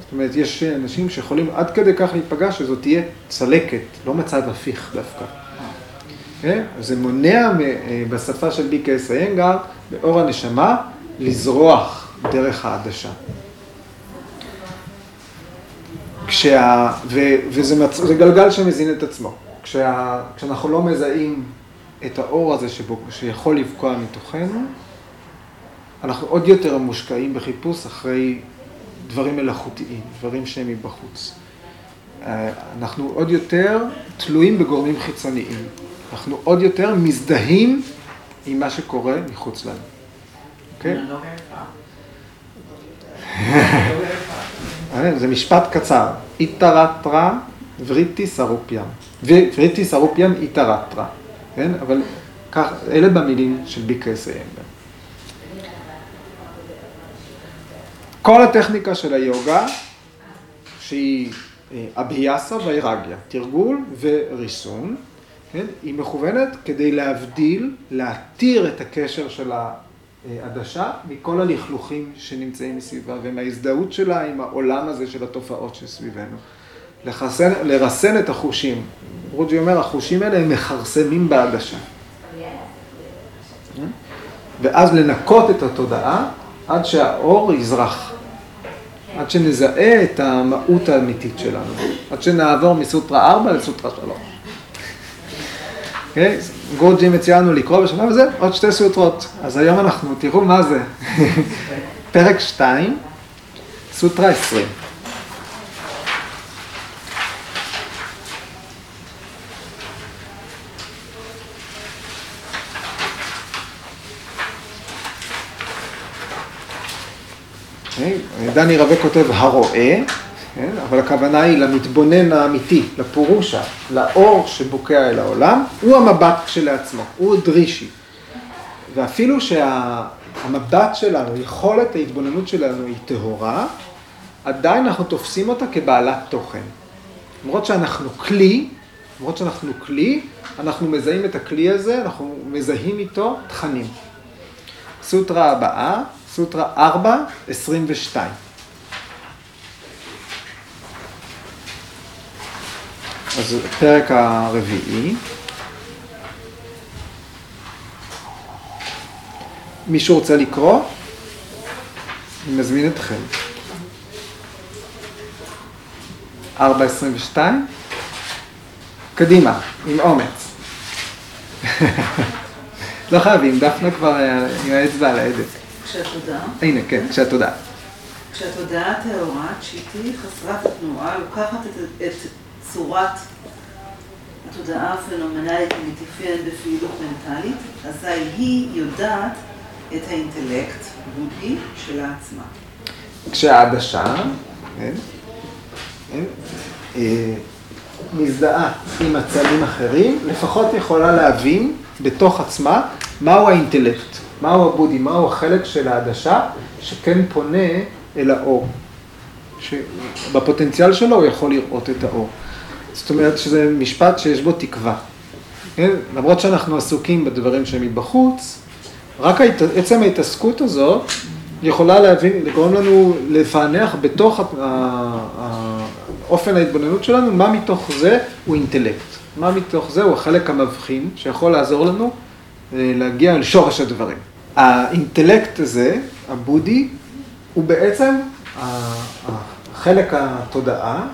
זאת אומרת, יש אנשים שיכולים עד כדי כך להיפגע שזאת תהיה צלקת, לא מצב הפיך דווקא. זה מונע אה, בשפה של ביקס איינגר, באור הנשמה, לזרוח דרך העדשה. כשה, ו, וזה מצ, גלגל שמזין את עצמו. כשה, כשאנחנו לא מזהים את האור הזה שבו, שיכול לבקוע מתוכנו, אנחנו עוד יותר מושקעים בחיפוש אחרי דברים מלאכותיים, דברים שהם מבחוץ. אה, אנחנו עוד יותר תלויים בגורמים חיצוניים. אנחנו עוד יותר מזדהים עם מה שקורה מחוץ לנו. (laughs) אה, זה משפט קצר. איתרטרה וריטי סרופיאם. וריטי סרופיאם איתרטרה. כן? אבל כך, אלה במילים של איינגר. כל הטכניקה של היוגה, שהיא אה, אביאסה ואירגיה, תרגול וריסון, כן? היא מכוונת כדי להבדיל, להתיר את הקשר של העדשה מכל הלכלוכים שנמצאים מסביבה ומההזדהות שלה עם העולם הזה של התופעות שסביבנו. לחסן, לרסן את החושים. רוג'י אומר, החושים האלה הם מכרסמים בעדשה. ואז לנקות את התודעה עד שהאור יזרח. עד שנזהה את המהות האמיתית שלנו. עד שנעבור מסוטרה 4 לסוטרה 3. אוקיי? גורג'י מציע לנו לקרוא בשלב הזה עוד שתי סוטרות. אז היום אנחנו, תראו מה זה. (laughs) פרק 2, סוטרה 20. אוקיי? דני רווה כותב הרואה, כן? אבל הכוונה היא למתבונן האמיתי, לפורושה, לאור שבוקע אל העולם, הוא המבט כשלעצמו, הוא דרישי. ואפילו שהמבט שלנו, יכולת ההתבוננות שלנו היא טהורה, עדיין אנחנו תופסים אותה כבעלת תוכן. למרות שאנחנו כלי, למרות שאנחנו כלי, אנחנו מזהים את הכלי הזה, אנחנו מזהים איתו תכנים. סוטרה הבאה, סוטרה 4, 22. אז פרק הרביעי. מישהו רוצה לקרוא? אני מזמין אתכם. 4.22? קדימה, עם אומץ. (laughs) לא חייבים, דפנה כבר אה, עם האצבע על ההדק. כשהתודעה, הנה, כן, כשהתודה. כשהתודעה הטהורה, צ'יטי, חסרת התנועה, לוקחת את צורת התודעה הפנומנלית המתאפיינת בפעילות מנטלית, אזי היא יודעת את האינטלקט, בודי, שלה עצמה. כשהעדשה, כן, כן, אה, מזדהה עם הצעדים אחרים, לפחות יכולה להבין בתוך עצמה מהו האינטלקט, מהו הבודי, מהו החלק של העדשה שכן פונה אל האור. שבפוטנציאל שלו הוא יכול לראות את האור. זאת אומרת שזה משפט שיש בו תקווה. כן? למרות שאנחנו עסוקים בדברים שמבחוץ, רק ההת... עצם ההתעסקות הזאת יכולה להבין, לגרום לנו לפענח בתוך אופן ההתבוננות שלנו, מה מתוך זה הוא אינטלקט. מה מתוך זה הוא החלק המבחין שיכול לעזור לנו אה, להגיע אל שורש הדברים. האינטלקט הזה, הבודי, הוא בעצם החלק התודעה,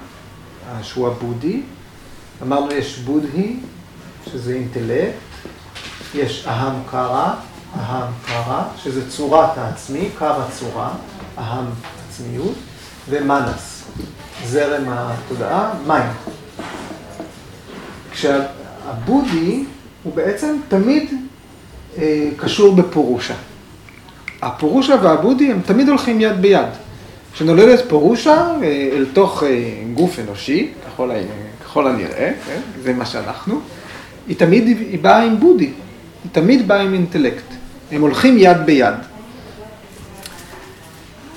שהוא הבודי. אמרנו יש בודהי, שזה אינטלקט, יש אהם קרא, אהם קרא, שזה צורת העצמי, קרא צורה, אהם עצמיות, ומנס, זרם התודעה, מים. כשהבודי הוא בעצם תמיד אה, קשור בפורושה. הפורושה והבודי הם תמיד הולכים יד ביד. כשנולדת פורושה אה, אל תוך אה, גוף אנושי, ככל, ככל הנראה, כן? זה מה שאנחנו, היא תמיד היא באה עם בודי, היא תמיד באה עם אינטלקט. הם הולכים יד ביד.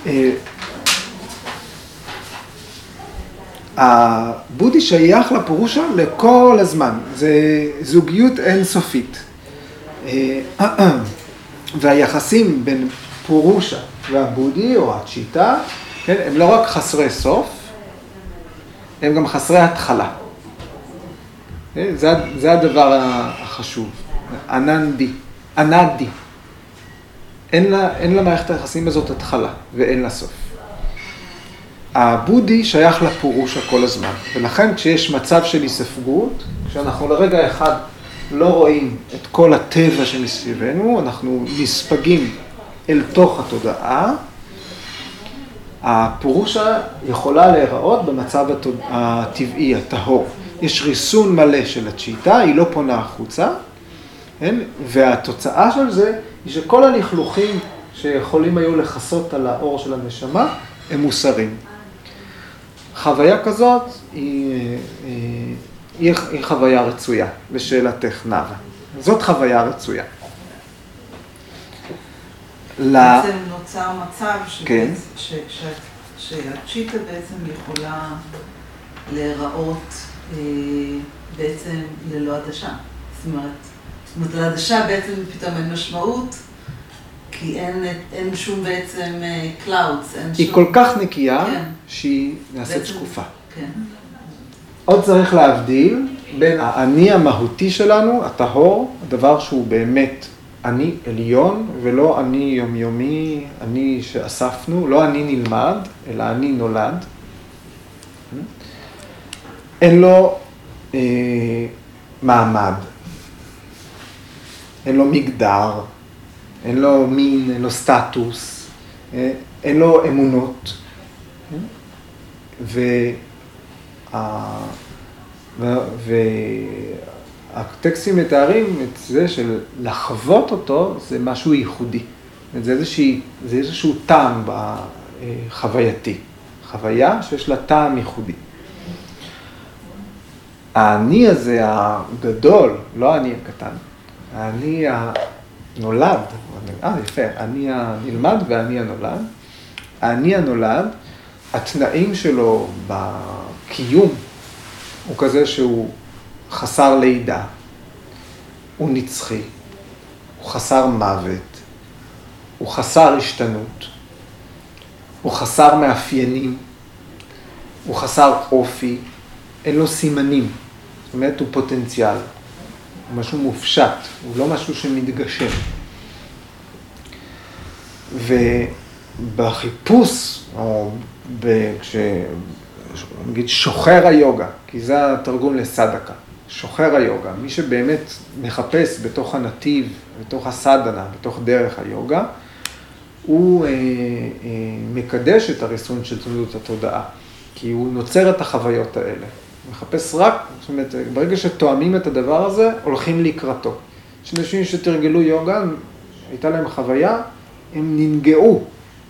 אה, הבודי שייך לפורושה לכל הזמן, זה זוגיות אינסופית. והיחסים בין פורושה והבודי או הצ'יטה, כן, הם לא רק חסרי סוף, הם גם חסרי התחלה. כן, זה, זה הדבר החשוב, אננדי, אנדי. אין, לה, אין למערכת היחסים הזאת התחלה ואין לה סוף. הבודי שייך לפורושה כל הזמן, ולכן כשיש מצב של היספגות, כשאנחנו לרגע אחד לא רואים את כל הטבע שמסביבנו, אנחנו נספגים אל תוך התודעה, הפורושה יכולה להיראות במצב. הטבעי, הטהור. יש ריסון מלא של הצ'יטה, היא לא פונה החוצה, כן? והתוצאה של זה היא שכל הלכלוכים שיכולים היו לכסות על האור של הנשמה, הם מוסרים. חוויה כזאת היא, היא, היא, היא חוויה רצויה, לשאלתך נאוה. זאת חוויה רצויה. ל... בעצם נוצר מצב כן. ש- ש- שהצ'יטה בעצם יכולה להיראות אה, בעצם ללא עדשה. זאת אומרת, זאת אומרת, לעדשה בעצם פתאום אין משמעות, כי אין, אין שום בעצם clouds, אין היא שום... כל כך נקייה, כן. שהיא נעשית בעצם- שקופה. כן. עוד צריך להבדיל בין האני המהותי שלנו, הטהור, הדבר שהוא באמת אני עליון ולא אני יומיומי, אני שאספנו, לא אני נלמד, אלא אני נולד. אין לו אה, מעמד, אין לו מגדר, אין לו מין, אין לו סטטוס, אה, אין לו אמונות. וה- ו- והטקסטים מתארים את זה של לחוות אותו זה משהו ייחודי. זה, איזושהי, זה איזשהו טעם חווייתי. חוויה שיש לה טעם ייחודי. האני הזה הגדול, לא האני הקטן, האני הנולד, אה יפה, האני הנלמד והאני הנולד, האני הנולד, התנאים שלו בקיום הוא כזה שהוא חסר לידה, הוא נצחי, הוא חסר מוות, הוא חסר השתנות, הוא חסר מאפיינים, הוא חסר אופי, אין לו סימנים, זאת אומרת הוא פוטנציאל, הוא משהו מופשט, הוא לא משהו שמתגשם. ובחיפוש, או כש... נגיד שוחר היוגה, כי זה התרגום לסדקה, שוחר היוגה, מי שבאמת מחפש בתוך הנתיב, בתוך הסדנה, בתוך דרך היוגה, הוא אה, אה, מקדש את הריסון של תנודות התודעה, כי הוא נוצר את החוויות האלה. מחפש רק, זאת אומרת, ברגע שתואמים את הדבר הזה, הולכים לקראתו. יש אנשים שתרגלו יוגה, הייתה להם חוויה, הם ננגעו,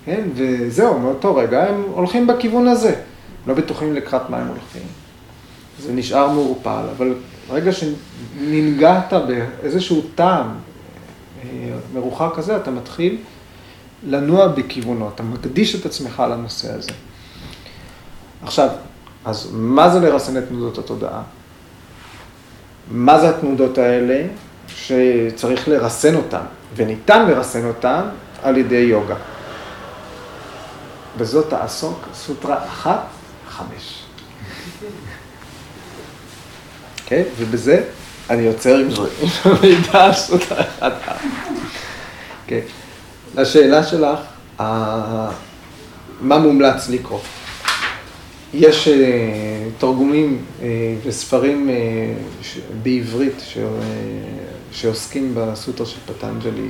כן? וזהו, מאותו רגע הם הולכים בכיוון הזה. לא בטוחים לקראת מה הם הולכים. זה נשאר מעורפל, אבל ברגע שננגעת באיזשהו טעם אה, מרוחק כזה, אתה מתחיל לנוע בכיוונו, אתה מקדיש את עצמך לנושא הזה. עכשיו, אז מה זה לרסן את תנודות התודעה? מה זה התנודות האלה שצריך לרסן אותן, וניתן לרסן אותן על ידי יוגה. בזאת תעסוק סוטרה אחת, חמש. אוקיי? ובזה אני יוצר עם מידע על סוטרה אחת. אוקיי. לשאלה שלך, מה מומלץ לקרוא? יש אה, תרגומים אה, וספרים אה, בעברית שעוסקים בסוטרה של פטנג'לי,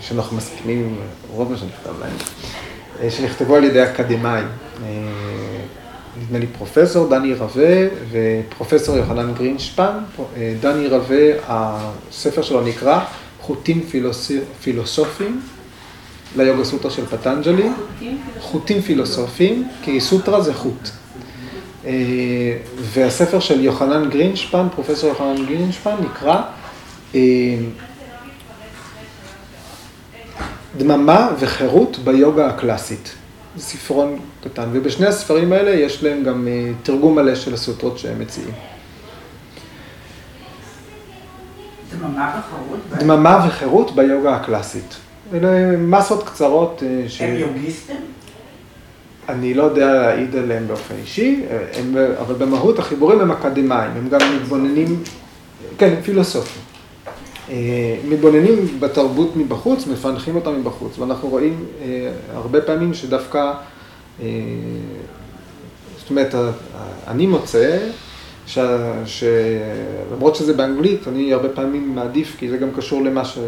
שאנחנו מסכימים עם רוב מה שנכתב להם, שנכתבו על ידי אקדמאים. נדמה לי פרופסור דני רווה ופרופסור יוחנן גרינשפן. דני רווה, הספר שלו נקרא חוטים פילוסופיים. ליוגה סוטרה של פטנג'לי, חוטים פילוסופיים, כי סוטרה זה חוט. אה, והספר של יוחנן גרינשפן, פרופסור יוחנן גרינשפן, נקרא אה, דממה וחירות ביוגה הקלאסית. ספרון קטן, ובשני הספרים האלה יש להם גם אה, תרגום מלא של הסוטרות שהם מציעים. דממה וחירות? דממה וחירות ביוגה הקלאסית. אלה מסות קצרות. אה, ש... הם יוגיסטים? אני לא יודע להעיד עליהם באופן אישי, הם, אבל במהות החיבורים הם אקדמיים, הם גם מתבוננים, כן, פילוסופים. אה, מתבוננים בתרבות מבחוץ, מפענחים אותה מבחוץ, ואנחנו רואים אה, הרבה פעמים שדווקא, זאת אומרת, אני מוצא שלמרות שזה באנגלית, אני הרבה פעמים מעדיף, כי זה גם קשור למה ש...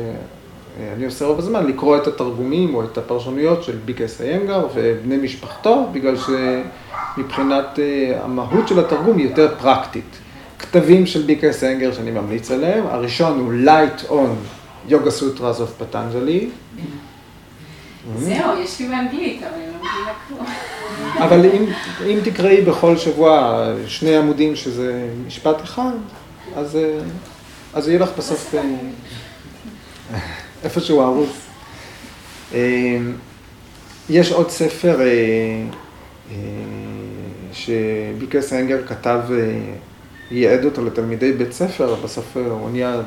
אני עושה רוב הזמן לקרוא את התרגומים או את הפרשנויות של ביקס איינגר ובני משפחתו, בגלל שמבחינת אה, המהות של התרגום היא יותר פרקטית. כתבים של ביקס איינגר שאני ממליץ עליהם, הראשון הוא Light on Yoga Sutras of Patanjali. זהו, יש לי באנגלית, אבל אני לא מבינה כלום. אבל אם, אם תקראי בכל שבוע שני עמודים שזה משפט אחד, אז, אה, אז יהיה לך בסוף... אה, איפשהו ארוס. אמ, יש עוד ספר אה, אה, שביקרס אנגר כתב, אה, ייעד אותו לתלמידי בית ספר, בסוף הוא נהיה,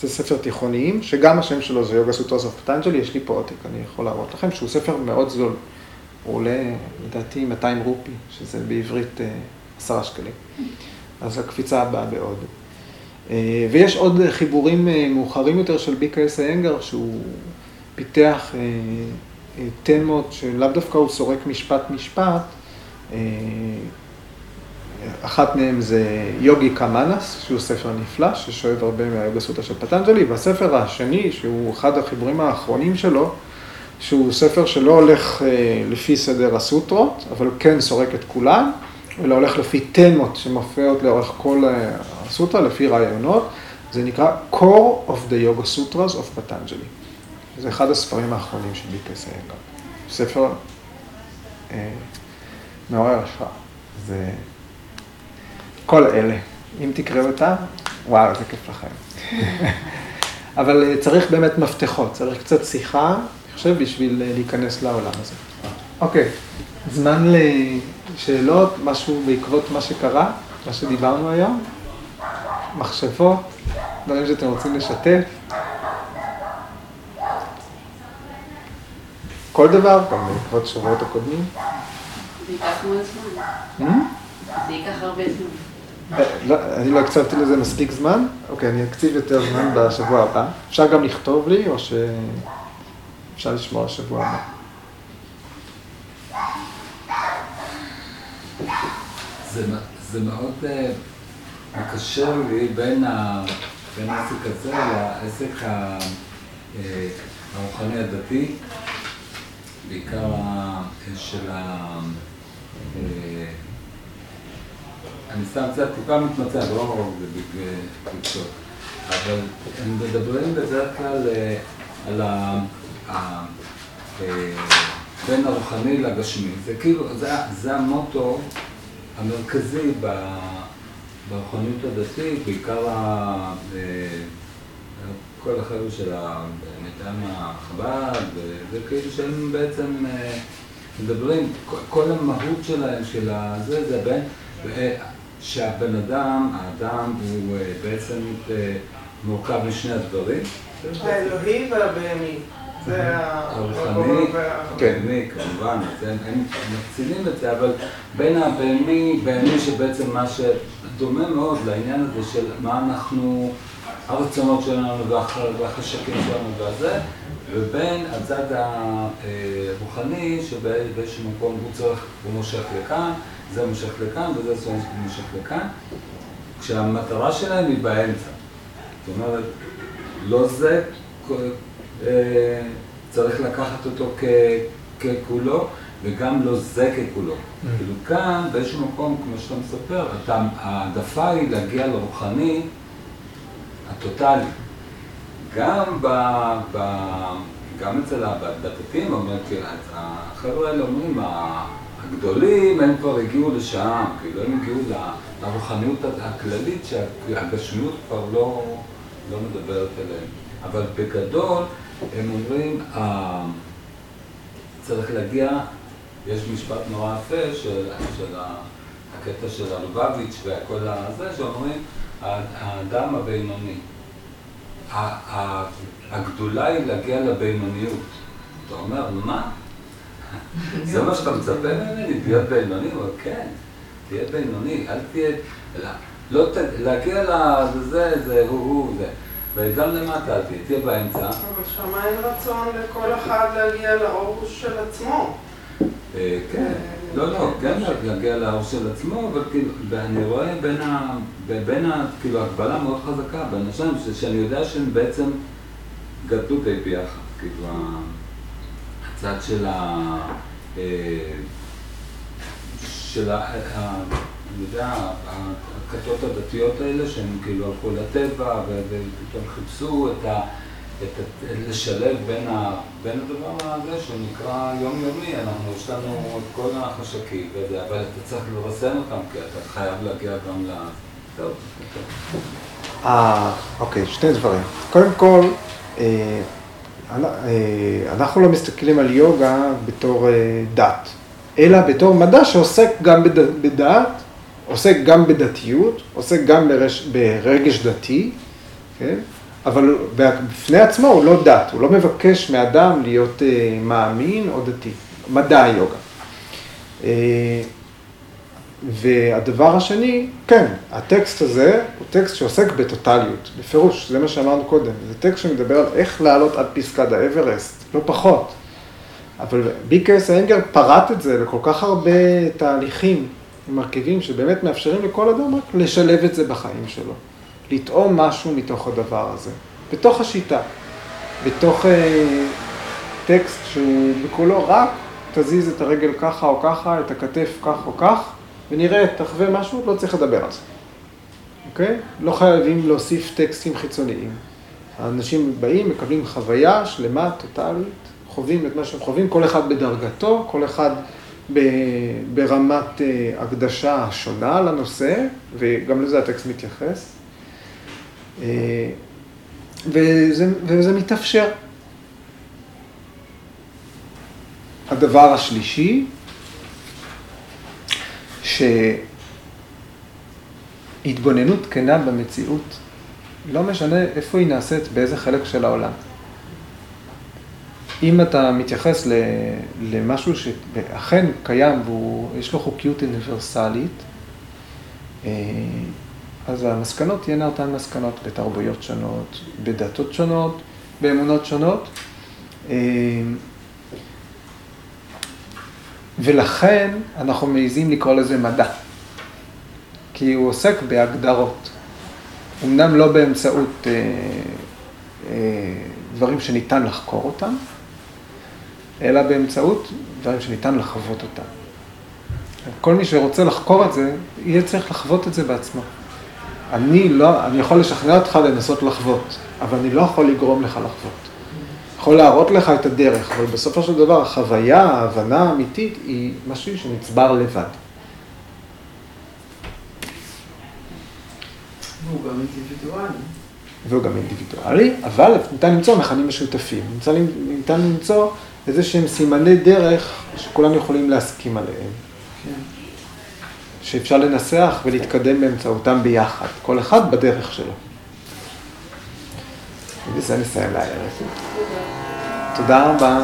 זה ספר תיכוניים, שגם השם שלו זה יוגה סוטרוס אוף פטנג'לי, יש לי פה עותק, אני יכול להראות לכם, שהוא ספר מאוד זול. הוא עולה, לדעתי, 200 רופי, שזה בעברית עשרה שקלים. אז הקפיצה הבאה בעוד. אה, ויש עוד חיבורים אה, מאוחרים יותר של ביקרס איינגר, שהוא פיתח אה, תמות שלאו דווקא הוא סורק משפט משפט. אחת מהן זה יוגי קמאנס, שהוא ספר נפלא, ששואב הרבה מהיוגה סוטה של פטנג'לי, והספר השני, שהוא אחד החיבורים האחרונים שלו, שהוא ספר שלא הולך לפי סדר הסוטרות, אבל כן סורק את כולן, אלא הולך לפי תמות שמופיעות לאורך כל הסוטרה, לפי רעיונות, זה נקרא Core of the Yoga Sutras of Patanjali. זה אחד הספרים האחרונים של ביקס איינגר. ספר אה, מעורר השראה. זה כל אלה. אם תקראו אותם, וואו, זה כיף לכם. (laughs) אבל אה, צריך באמת מפתחות, צריך קצת שיחה, אני חושב, בשביל אה, להיכנס לעולם הזה. אוקיי, זמן לשאלות, משהו בעקבות מה שקרה, מה שדיברנו היום, מחשבות, דברים שאתם רוצים לשתף. כל דבר, גם בעקבות השבועות הקודמים. זה ייקח המון זמן. Hmm? זה ייקח הרבה זמן. אה, לא, אני לא הקצבתי לזה מספיק זמן, אוקיי, אני אקציב יותר זמן בשבוע הבא. אפשר גם לכתוב לי, או שאפשר לשמוע לשבוע הבא. זה, מאוד אה, מקשר לי בין, העסק הזה לעסק אה, הרוחני הדתי, בעיקר של ה... אני סתם קצת טיפה מתמצא, לא בקצות, אבל הם מדברים בדרך כלל אה, על ה... אה, בין הרוחני לגשמי. זה כאילו, זה, זה המוטו המרכזי ברוחניות הדתית, בעיקר ה- אה, כל החבר'ה של מטעם החב"ד, וזה כאילו שהם בעצם מדברים, כל- המהות שלהם, של הזה, זה בין, שהבן אדם, האדם הוא אה, בעצם אה, מורכב משני הדברים. האלוהי והבהמי. זה. הרוחני, כן. כמובן, הם, מקצינים את זה, אבל בין הבהמי, בהמי שבעצם מה שדומה מאוד לעניין הזה של מה אנחנו, הרצונות שלנו והח- והחשקים שלנו והזה, ובין הצד הרוחני שבאיזשהו מקום הוא צריך, הוא מושך לכאן, זה מושך לכאן וזה מושך לכאן, כשהמטרה שלהם היא באמצע. זאת אומרת, לא זה אה, צריך לקחת אותו כ- ככולו, וגם לא זה ככולו. כאילו כאן, באיזשהו מקום, כמו שאתה מספר, אתה, העדפה היא להגיע לרוחני הטוטאלי. גם, ב, ב, גם אצל הדתיים, אומרת, החבר'ה האלה אומרים, הגדולים, הם כבר הגיעו לשם, כאילו הם הגיעו לרוחניות הכללית, שהגשמיות כבר לא, לא מדברת אליהם. אבל בגדול, הם אומרים, אה, צריך להגיע, יש משפט נורא יפה של, של הקטע של הלובביץ' וכל הזה, שאומרים, "ה- האדם הבינוני. הגדולה היא להגיע לבינוניות. אתה אומר, מה? זה מה שאתה מצפה ממני? להיות בינוני? אומר, כן, תהיה בינוני, אל תהיה... לא, לא ת... להגיע לזה, זה הוא, הוא, זה. וגם למטה, תהיה, תהיה באמצע. אבל שם אין רצון לכל אחד להגיע לאור של עצמו. אה, כן, לא, לא, כן להגיע לאור של עצמו, אבל כאילו, ואני רואה בין ה... בין ה... כאילו, הגבלה מאוד חזקה בין השניים, ש- שאני יודע שהם בעצם גדלו די ביחד, כאילו, הצד של ה... אה, של ה... אני יודע, הכתות הדתיות האלה שהם כאילו הלכו לטבע ופתאום חיפשו את ה... את ה... לשלב בין, ה... בין הדבר הזה שנקרא יומיומי, אנחנו, יש לנו את כל החשקים אבל אתה צריך לרסן אותם כי אתה חייב להגיע גם ל... טוב. אה, אוקיי, שני דברים. קודם כל, אה, אנחנו לא מסתכלים על יוגה בתור אה, דת, אלא בתור מדע שעוסק גם בד- בדת, עוסק גם בדתיות, עוסק גם ברש, ברגש דתי, כן? אבל בפני עצמו הוא לא דת, הוא לא מבקש מאדם להיות אה, מאמין או דתי. מדע היוגה. והדבר השני, כן, הטקסט הזה הוא טקסט שעוסק בטוטליות, בפירוש, זה מה שאמרנו קודם. זה טקסט שמדבר על איך לעלות עד פסקת האברסט, לא פחות. אבל ביקרס איינגר פרט את זה לכל כך הרבה תהליכים ומרכיבים שבאמת מאפשרים לכל אדם רק לשלב את זה בחיים שלו. לטעום משהו מתוך הדבר הזה, בתוך השיטה, בתוך אה, טקסט שהוא בכולו רק תזיז את הרגל ככה או ככה, את הכתף כך או כך, ונראה, תחווה משהו, לא צריך לדבר על זה, אוקיי? לא חייבים להוסיף טקסטים חיצוניים. האנשים באים, מקבלים חוויה שלמה, טוטאלית, חווים את מה שהם חווים, כל אחד בדרגתו, כל אחד ברמת אה, הקדשה שונה לנושא, וגם לזה הטקסט מתייחס. אה, וזה, וזה מתאפשר. הדבר השלישי, שהתבוננות כנה במציאות, לא משנה איפה היא נעשית, באיזה חלק של העולם. אם אתה מתייחס למשהו שאכן קיים ויש לו חוקיות אוניברסלית, אה, אז המסקנות תהיינה אותן מסקנות בתרבויות שונות, בדתות שונות, באמונות שונות. ולכן אנחנו מעיזים לקרוא לזה מדע, כי הוא עוסק בהגדרות. אמנם לא באמצעות אה, אה, דברים שניתן לחקור אותם, אלא באמצעות דברים שניתן לחוות אותם. כל מי שרוצה לחקור את זה, יהיה צריך לחוות את זה בעצמו. אני לא, אני יכול לשכנע אותך לנסות לחוות, אבל אני לא יכול לגרום לך לחוות. יכול להראות לך את הדרך, אבל בסופו של דבר החוויה, ההבנה האמיתית היא משהו שנצבר לבד. והוא גם אינדיבידואלי. והוא גם אינדיבידואלי, אבל ניתן למצוא מכנים משותפים. ניתן, ניתן למצוא איזה שהם סימני דרך שכולנו יכולים להסכים עליהם. כן. שאפשר לנסח ולהתקדם באמצעותם ביחד, כל אחד בדרך שלו. ובזה נסיים לערב. תודה רבה.